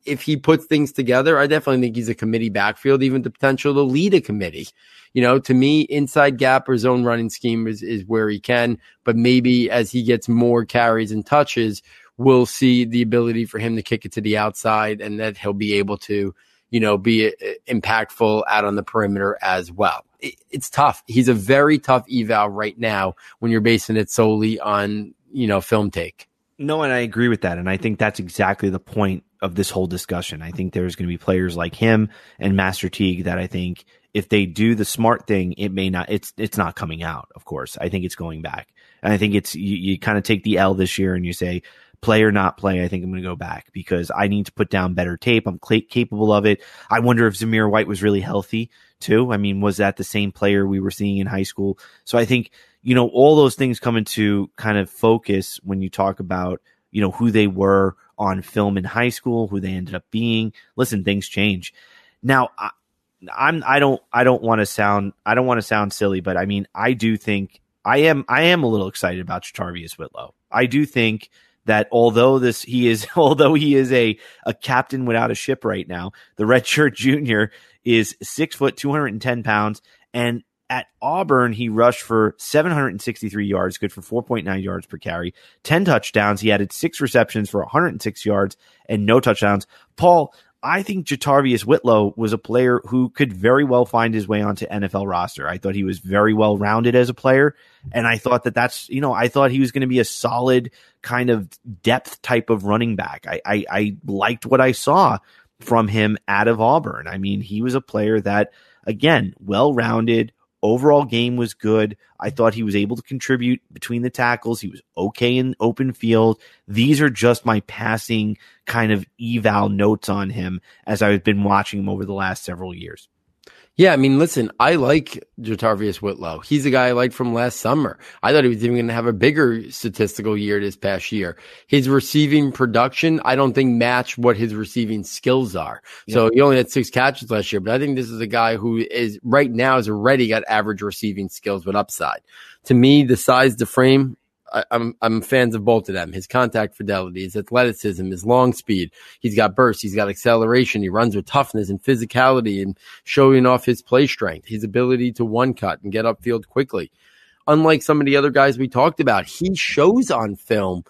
if he puts things together, I definitely think he's a committee backfield, even the potential to lead a committee. You know, to me, inside gap or zone running scheme is, is where he can, but maybe as he gets more carries and touches, we'll see the ability for him to kick it to the outside and that he'll be able to, you know, be uh, impactful out on the perimeter as well. It, it's tough. He's a very tough eval right now when you're basing it solely on, you know, film take. No, and I agree with that. And I think that's exactly the point of this whole discussion. I think there's going to be players like him and Master Teague that I think if they do the smart thing, it may not, it's, it's not coming out. Of course, I think it's going back. And I think it's, you, you kind of take the L this year and you say, play or not play, I think I'm going to go back because I need to put down better tape. I'm cl- capable of it. I wonder if Zamir White was really healthy too. I mean, was that the same player we were seeing in high school? So I think, you know, all those things come into kind of focus when you talk about, you know, who they were on film in high school, who they ended up being. Listen, things change. Now, I, I'm I don't I don't want to sound I don't want to sound silly, but I mean I do think I am I am a little excited about JaTarvious Whitlow. I do think that although this he is although he is a a captain without a ship right now, the redshirt junior is six foot two hundred and ten pounds, and at Auburn, he rushed for 763 yards, good for 4.9 yards per carry, 10 touchdowns. He added six receptions for 106 yards and no touchdowns. Paul, I think JaTarvious Whitlow was a player who could very well find his way onto NFL roster. I thought he was very well rounded as a player. And I thought that that's, you know, I thought he was going to be a solid kind of depth type of running back. I, I, I liked what I saw from him out of Auburn. I mean, he was a player that again, well rounded. Overall game was good. I thought he was able to contribute between the tackles. He was okay in open field. These are just my passing kind of eval notes on him as I've been watching him over the last several years. Yeah, I mean, listen, I like JaTarvious Whitlow. He's a guy I liked from last summer. I thought he was even going to have a bigger statistical year this past year. His receiving production, I don't think matched what his receiving skills are. Yeah. So he only had six catches last year, but I think this is a guy who is right now has already got average receiving skills with upside. To me, the size, the frame, I, am I'm fans of both of them. His contact fidelity, his athleticism, his long speed. He's got burst. He's got acceleration. He runs with toughness and physicality and showing off his play strength. His ability to one cut and get upfield quickly. Unlike some of the other guys we talked about, he shows on film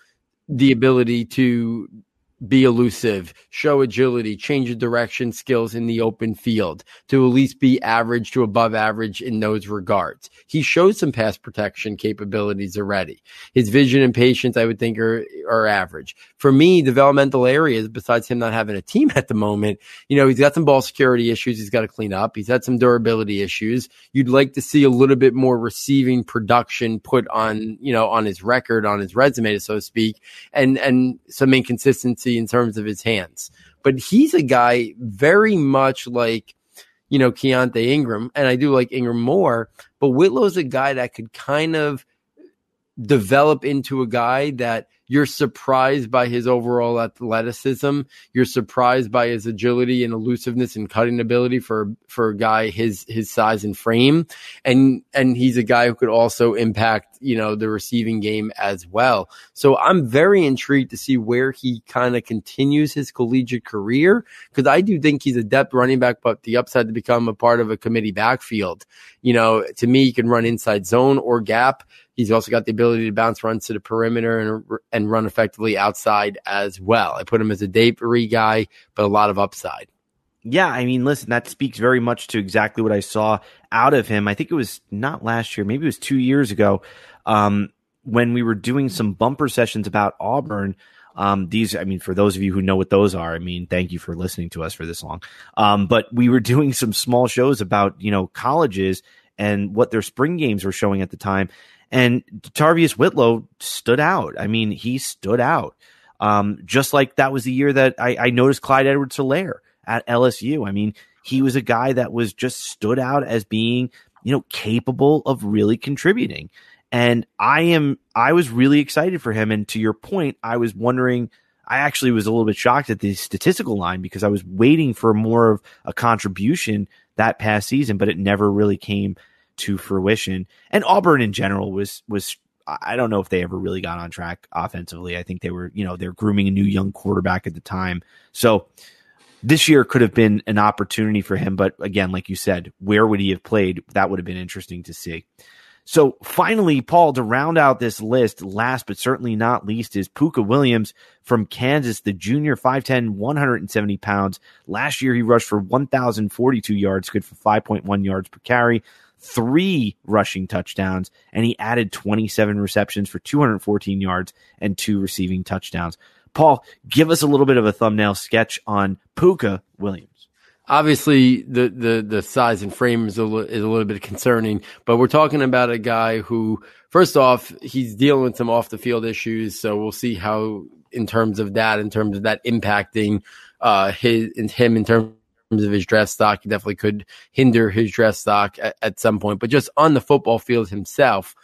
the ability to be elusive, show agility, change of direction skills in the open field to at least be average to above average in those regards. He shows some pass protection capabilities already. His vision and patience, I would think, are, are average. For me, developmental areas, besides him not having a team at the moment, you know, he's got some ball security issues he's got to clean up. He's had some durability issues. You'd like to see a little bit more receiving production put on, you know, on his record, on his resume, so to speak, and, and some inconsistency in terms of his hands. But he's a guy very much like, you know, Keaontay Ingram, and I do like Ingram more, but Whitlow's a guy that could kind of develop into a guy that you're surprised by his overall athleticism. You're surprised by his agility and elusiveness and cutting ability for for a guy his his size and frame. And and he's a guy who could also impact, you know, the receiving game as well. So I'm very intrigued to see where he kind of continues his collegiate career because I do think he's a depth running back, but the upside to become a part of a committee backfield. You know, to me, he can run inside zone or gap. He's also got the ability to bounce runs to the perimeter and and run effectively outside as well. I put him as a day three guy, but a lot of upside. Yeah, I mean, listen, that speaks very much to exactly what I saw out of him. I think it was not last year, maybe it was two years ago, um, when we were doing some bumper sessions about Auburn. Um, these, I mean, for those of you who know what those are, I mean, thank you for listening to us for this long. Um, but we were doing some small shows about, you know, colleges and what their spring games were showing at the time. And Tarvius Whitlow stood out. I mean, he stood out. Um, just like that was the year that I, I noticed Clyde Edwards Helaire at LSU. I mean, he was a guy that was just stood out as being, you know, capable of really contributing. And I am, I was really excited for him. And to your point, I was wondering, I actually was a little bit shocked at the statistical line because I was waiting for more of a contribution that past season, but it never really came to fruition. And Auburn in general was was I don't know if they ever really got on track offensively. I think they were, you know, they're grooming a new young quarterback at the time. So this year could have been an opportunity for him, but again, like you said, where would he have played? That would have been interesting to see. So finally, Paul, to round out this list, last but certainly not least, is Puka Williams from Kansas, the junior 5'10, 170 pounds. Last year, he rushed for 1,042 yards, good for 5.1 yards per carry three rushing touchdowns, and he added 27 receptions for 214 yards and two receiving touchdowns. Paul, give us a little bit of a thumbnail sketch on Puka Williams. Obviously, the, the, the size and frame is a, little, is a little bit concerning, but we're talking about a guy who, first off, he's dealing with some off the field issues. So we'll see how, in terms of that, in terms of that impacting uh, his him in terms of his draft stock. He definitely could hinder his draft stock at, at, some point, but just on the football field himself,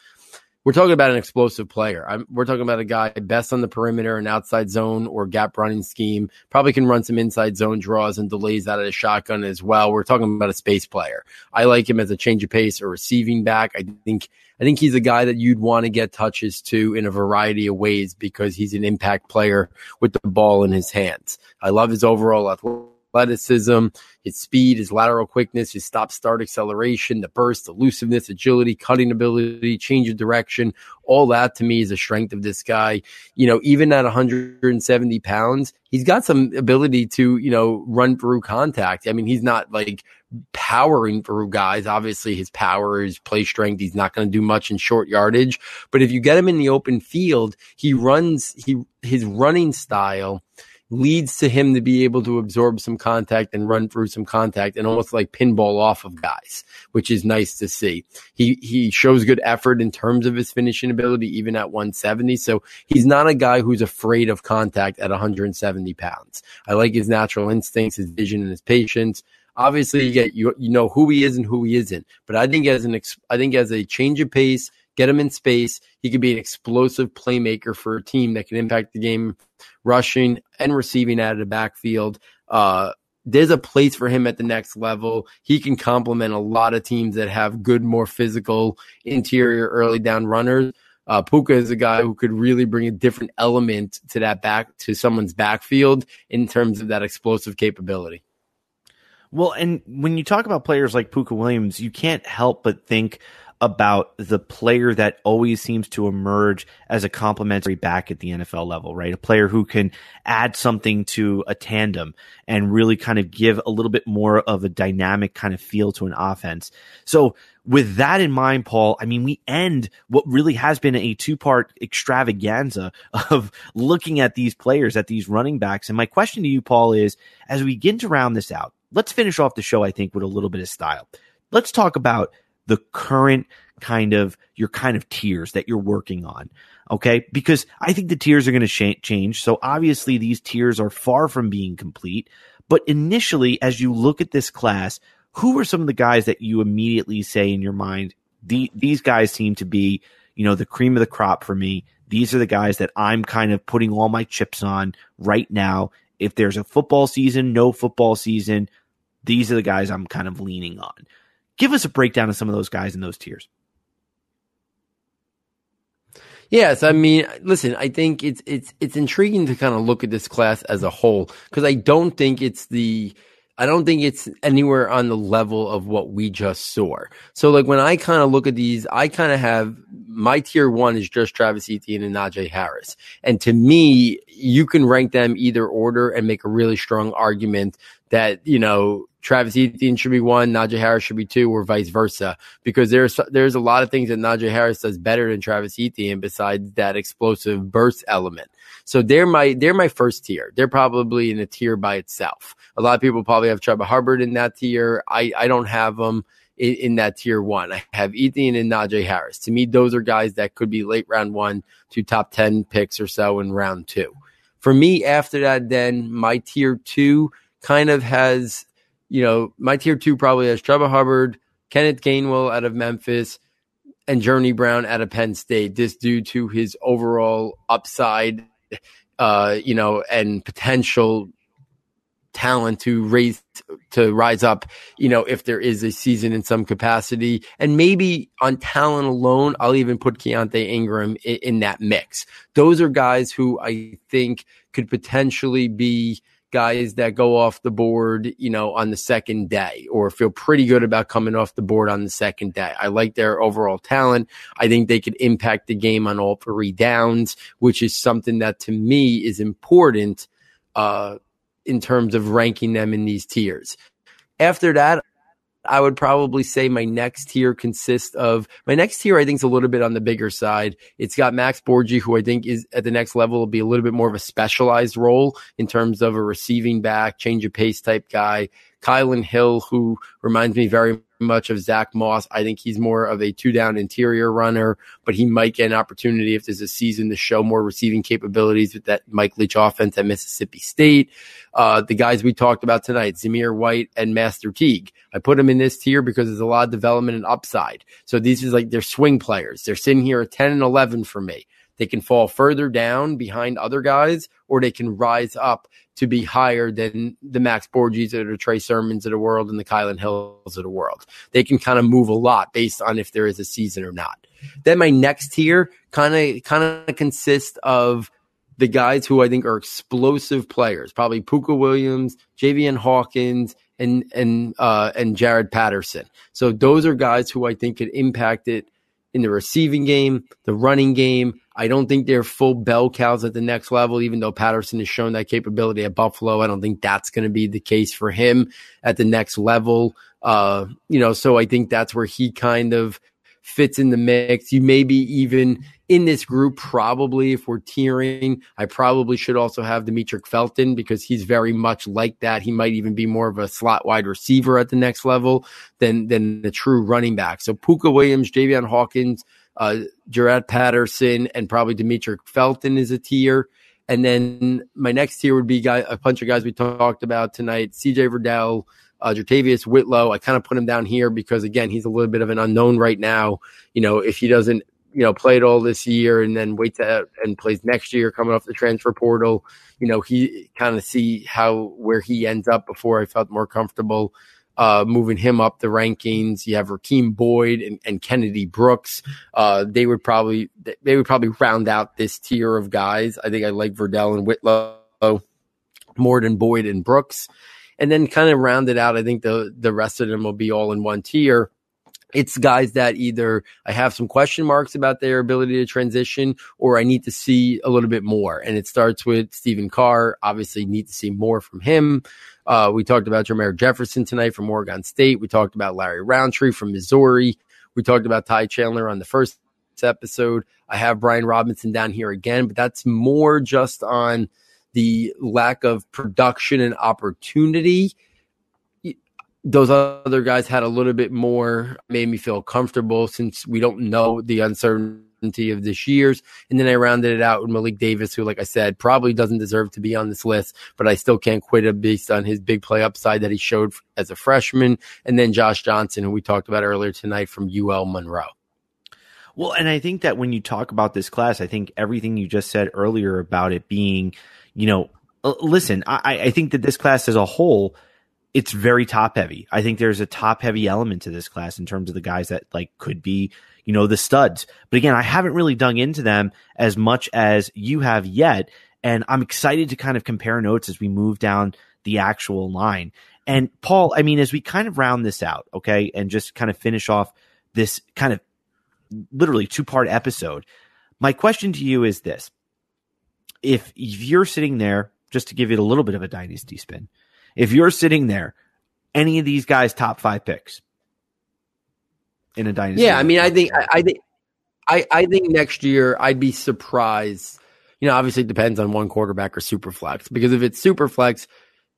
we're talking about an explosive player. I'm, we're talking about a guy best on the perimeter and outside zone or gap running scheme. Probably can run some inside zone draws and delays out of the shotgun as well. We're talking about a space player. I like him as a change of pace or receiving back. I think I think he's a guy that you'd want to get touches to in a variety of ways because he's an impact player with the ball in his hands. I love his overall athletic athleticism, his speed, his lateral quickness, his stop start acceleration, the burst, elusiveness, agility, cutting ability, change of direction. All that to me is a strength of this guy. You know, even at 170 pounds, he's got some ability to, you know, run through contact. I mean, he's not like powering through guys. Obviously, his power, his play strength, he's not going to do much in short yardage. But if you get him in the open field, he runs, he, his running style leads to him to be able to absorb some contact and run through some contact and almost like pinball off of guys, which is nice to see. He he shows good effort in terms of his finishing ability, even at 170. So he's not a guy who's afraid of contact at 170 pounds. I like his natural instincts, his vision, and his patience. Obviously, you get you you know who he is and who he isn't. But I think as an I think as a change of pace, get him in space. He could be an explosive playmaker for a team that can impact the game, rushing and receiving out of the backfield. Uh, there's a place for him at the next level. He can complement a lot of teams that have good, more physical interior early down runners. Uh, Puka is a guy who could really bring a different element to that back to someone's backfield in terms of that explosive capability. Well, and when you talk about players like Puka Williams, you can't help but think about the player that always seems to emerge as a complementary back at the NFL level, right? A player who can add something to a tandem and really kind of give a little bit more of a dynamic kind of feel to an offense. So with that in mind, Paul, I mean, we end what really has been a two part extravaganza of looking at these players, at these running backs. And my question to you, Paul, is as we begin to round this out, let's finish off the show, I think, with a little bit of style. Let's talk about the current kind of your kind of tiers that you're working on. Okay. Because I think the tiers are going to sh- change. So obviously these tiers are far from being complete. But initially, as you look at this class, who are some of the guys that you immediately say in your mind, the, these guys seem to be, you know, the cream of the crop for me. These are the guys that I'm kind of putting all my chips on right now. If there's a football season, no football season, these are the guys I'm kind of leaning on. Give us a breakdown of some of those guys in those tiers. Yes, I mean, listen, I think it's it's it's intriguing to kind of look at this class as a whole because I don't think it's the I don't think it's anywhere on the level of what we just saw. So like when I kind of look at these, I kind of have my tier one is just Travis Etienne and Najee Harris. And to me, you can rank them either order and make a really strong argument that, you know, Travis Etienne should be one, Najee Harris should be two, or vice versa. Because there's there's a lot of things that Najee Harris does better than Travis Etienne besides that explosive burst element. So they're my they're my first tier. They're probably in a tier by itself. A lot of people probably have Chuba Hubbard in that tier. I I don't have them in, in that tier one. I have Etienne and Najee Harris. To me, those are guys that could be late round one to top ten picks or so in round two. For me, after that, then my tier two kind of has you know, my tier two probably has Chuba Hubbard, Kenneth Gainwell out of Memphis, and Journey Brown out of Penn State. This due to his overall upside, uh, you know, and potential talent to raise to rise up, you know, if there is a season in some capacity. And maybe on talent alone, I'll even put Keaontay Ingram in, in that mix. Those are guys who I think could potentially be guys that go off the board, you know, on the second day or feel pretty good about coming off the board on the second day. I like their overall talent. I think they could impact the game on all three downs, which is something that to me is important, uh, in terms of ranking them in these tiers. After that, I would probably say my next tier consists of my next tier. I think is a little bit on the bigger side. It's got Max Borghi, who I think is at the next level will be a little bit more of a specialized role in terms of a receiving back, change of pace type guy. Kylin Hill, who reminds me very much of Zach Moss. I think he's more of a two down interior runner, but he might get an opportunity if there's a season to show more receiving capabilities with that Mike Leach offense at Mississippi State. Uh, the guys we talked about tonight, Zamir White and Master Teague. I put them in this tier because there's a lot of development and upside. So these is like they're swing players. They're sitting here at 10 and 11 for me. They can fall further down behind other guys, or they can rise up to be higher than the Max Borghis or the Trey Sermons of the world and the Kylin Hills of the world. They can kind of move a lot based on if there is a season or not. Then my next tier kind of kind of consists of the guys who I think are explosive players, probably Puka Williams, Javian Hawkins, and and uh, and Jaret Patterson. So those are guys who I think could impact it in the receiving game, the running game. I don't think they're full bell cows at the next level, even though Patterson has shown that capability at Buffalo. I don't think that's going to be the case for him at the next level. Uh, you know, so I think that's where he kind of fits in the mix. You maybe even in this group, probably if we're tiering, I probably should also have Demetric Felton because he's very much like that. He might even be more of a slot wide receiver at the next level than than the true running back. So Puka Williams, Javian Hawkins, uh, Jaret Patterson, and probably Demetric Felton is a tier. And then my next tier would be guy, a bunch of guys we talked about tonight: C.J. Verdell, uh, JaTarvious Whitlow. I kind of put him down here because again, he's a little bit of an unknown right now. You know, if he doesn't you know, play it all this year and then wait out and plays next year coming off the transfer portal. You know, he kind of see how where he ends up before I felt more comfortable uh, moving him up the rankings. You have Rakeem Boyd and, and Kennedy Brooks. Uh, they would probably they would probably round out this tier of guys. I think I like Verdell and Whitlow more than Boyd and Brooks. And then kind of round it out. I think the the rest of them will be all in one tier it's guys that either I have some question marks about their ability to transition or I need to see a little bit more. And it starts with Stephen Carr. Obviously, need to see more from him. Uh, we talked about Jermar Jefferson tonight from Oregon State. We talked about Larry Rountree from Missouri. We talked about Ty Chandler on the first episode. I have Brian Robinson down here again, but that's more just on the lack of production and opportunity those other guys had a little bit more, made me feel comfortable since we don't know the uncertainty of this year's. And then I rounded it out with Malik Davis, who, like I said, probably doesn't deserve to be on this list, but I still can't quit him based on his big play upside that he showed as a freshman. And then Josh Johnson, who we talked about earlier tonight from UL Monroe. Well, and I think that when you talk about this class, I think everything you just said earlier about it being, you know, uh, listen, I, I think that this class as a whole – it's very top heavy. I think there's a top heavy element to this class in terms of the guys that like could be, you know, the studs. But again, I haven't really dug into them as much as you have yet. And I'm excited to kind of compare notes as we move down the actual line. And Paul, I mean, as we kind of round this out, okay, and just kind of finish off this kind of literally two part episode, my question to you is this. If, if you're sitting there, just to give it a little bit of a dynasty spin, if you're sitting there, any of these guys top five picks in a dynasty. Yeah, I mean, I think I, I think I, I think next year I'd be surprised. You know, obviously it depends on one quarterback or super flex because if it's super flex,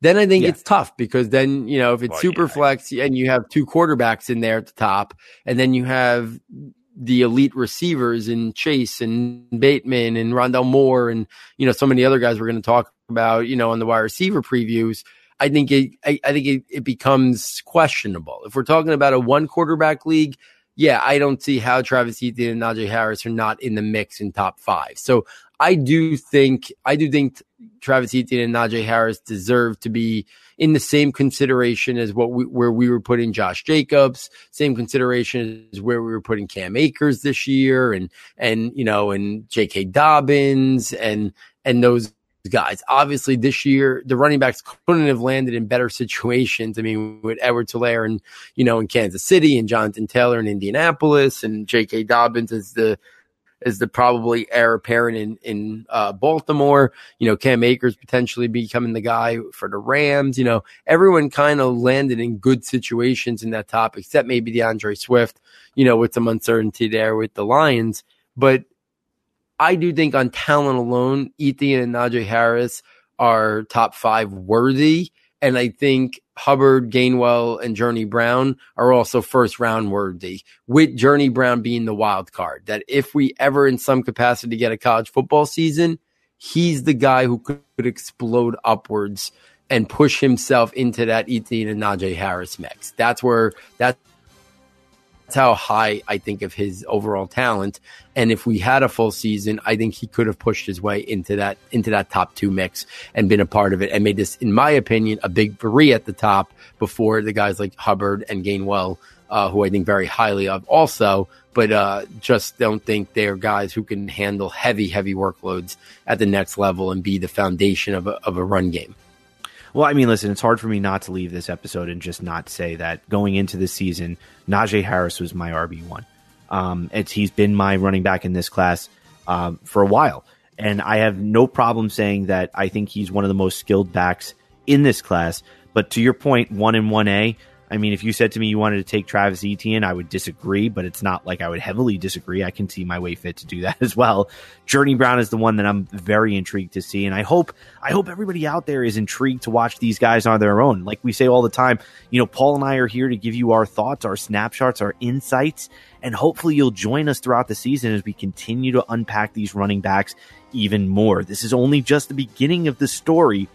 then I think yeah. it's tough because then, you know, if it's well, super yeah. flex and you have two quarterbacks in there at the top and then you have the elite receivers in Chase and Bateman and Rondale Moore and, you know, so many other guys we're going to talk about, you know, on the wide receiver previews. I think it, I, I think it, it becomes questionable. If we're talking about a one quarterback league, yeah, I don't see how Travis Etienne and Najee Harris are not in the mix in top five. So I do think I do think Travis Etienne and Najee Harris deserve to be in the same consideration as what we where we were putting Josh Jacobs, same consideration as where we were putting Cam Akers this year, and and you know and J.K. Dobbins and and those guys. Obviously, this year the running backs couldn't have landed in better situations. I mean, with Edwards Helaire and you know in Kansas City and Jonathan Taylor in Indianapolis and J.K. Dobbins as the as the probably heir apparent in in uh, Baltimore. You know, Cam Akers potentially becoming the guy for the Rams. You know, everyone kind of landed in good situations in that top, except maybe D'Andre Swift. You know, with some uncertainty there with the Lions, but I do think on talent alone, Etienne and Najee Harris are top five worthy. And I think Hubbard, Gainwell, and Journey Brown are also first round worthy, with Journey Brown being the wild card. That if we ever in some capacity get a college football season, he's the guy who could explode upwards and push himself into that Etienne and Najee Harris mix. That's where that's that's how high I think of his overall talent. And if we had a full season, I think he could have pushed his way into that into that top two mix and been a part of it and made this, in my opinion, a big three at the top before the guys like Hubbard and Gainwell, uh, who I think very highly of also, but uh, just don't think they're guys who can handle heavy, heavy workloads at the next level and be the foundation of a, of a run game. Well, I mean, listen, it's hard for me not to leave this episode and just not say that going into the season, Najee Harris was my RB one. Um, it's he's been my running back in this class um, for a while, and I have no problem saying that I think he's one of the most skilled backs in this class. But to your point, one and one A, I mean, if you said to me you wanted to take Travis Etienne, I would disagree, but it's not like I would heavily disagree. I can see my way fit to do that as well. Journey Brown is the one that I'm very intrigued to see, and I hope I hope everybody out there is intrigued to watch these guys on their own. Like we say all the time, you know, Paul and I are here to give you our thoughts, our snapshots, our insights, and hopefully you'll join us throughout the season as we continue to unpack these running backs even more. This is only just the beginning of the story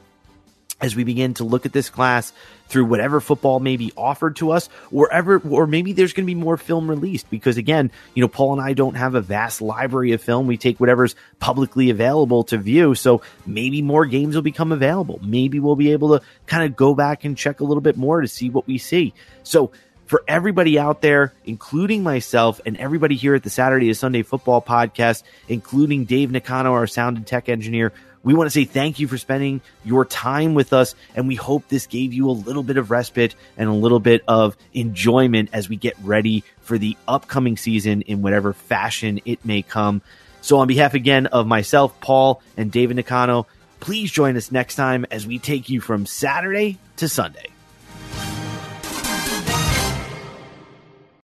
as we begin to look at this class through whatever football may be offered to us, or ever, or maybe there's going to be more film released because again, you know, Paul and I don't have a vast library of film. We take whatever's publicly available to view. So maybe more games will become available. Maybe we'll be able to kind of go back and check a little bit more to see what we see. So for everybody out there, including myself and everybody here at the Saturday to Sunday football podcast, including Dave Nicano, our sound and tech engineer, we want to say thank you for spending your time with us. And we hope this gave you a little bit of respite and a little bit of enjoyment as we get ready for the upcoming season in whatever fashion it may come. So, on behalf again of myself, Paul, and David Nicano, please join us next time as we take you from Saturday to Sunday.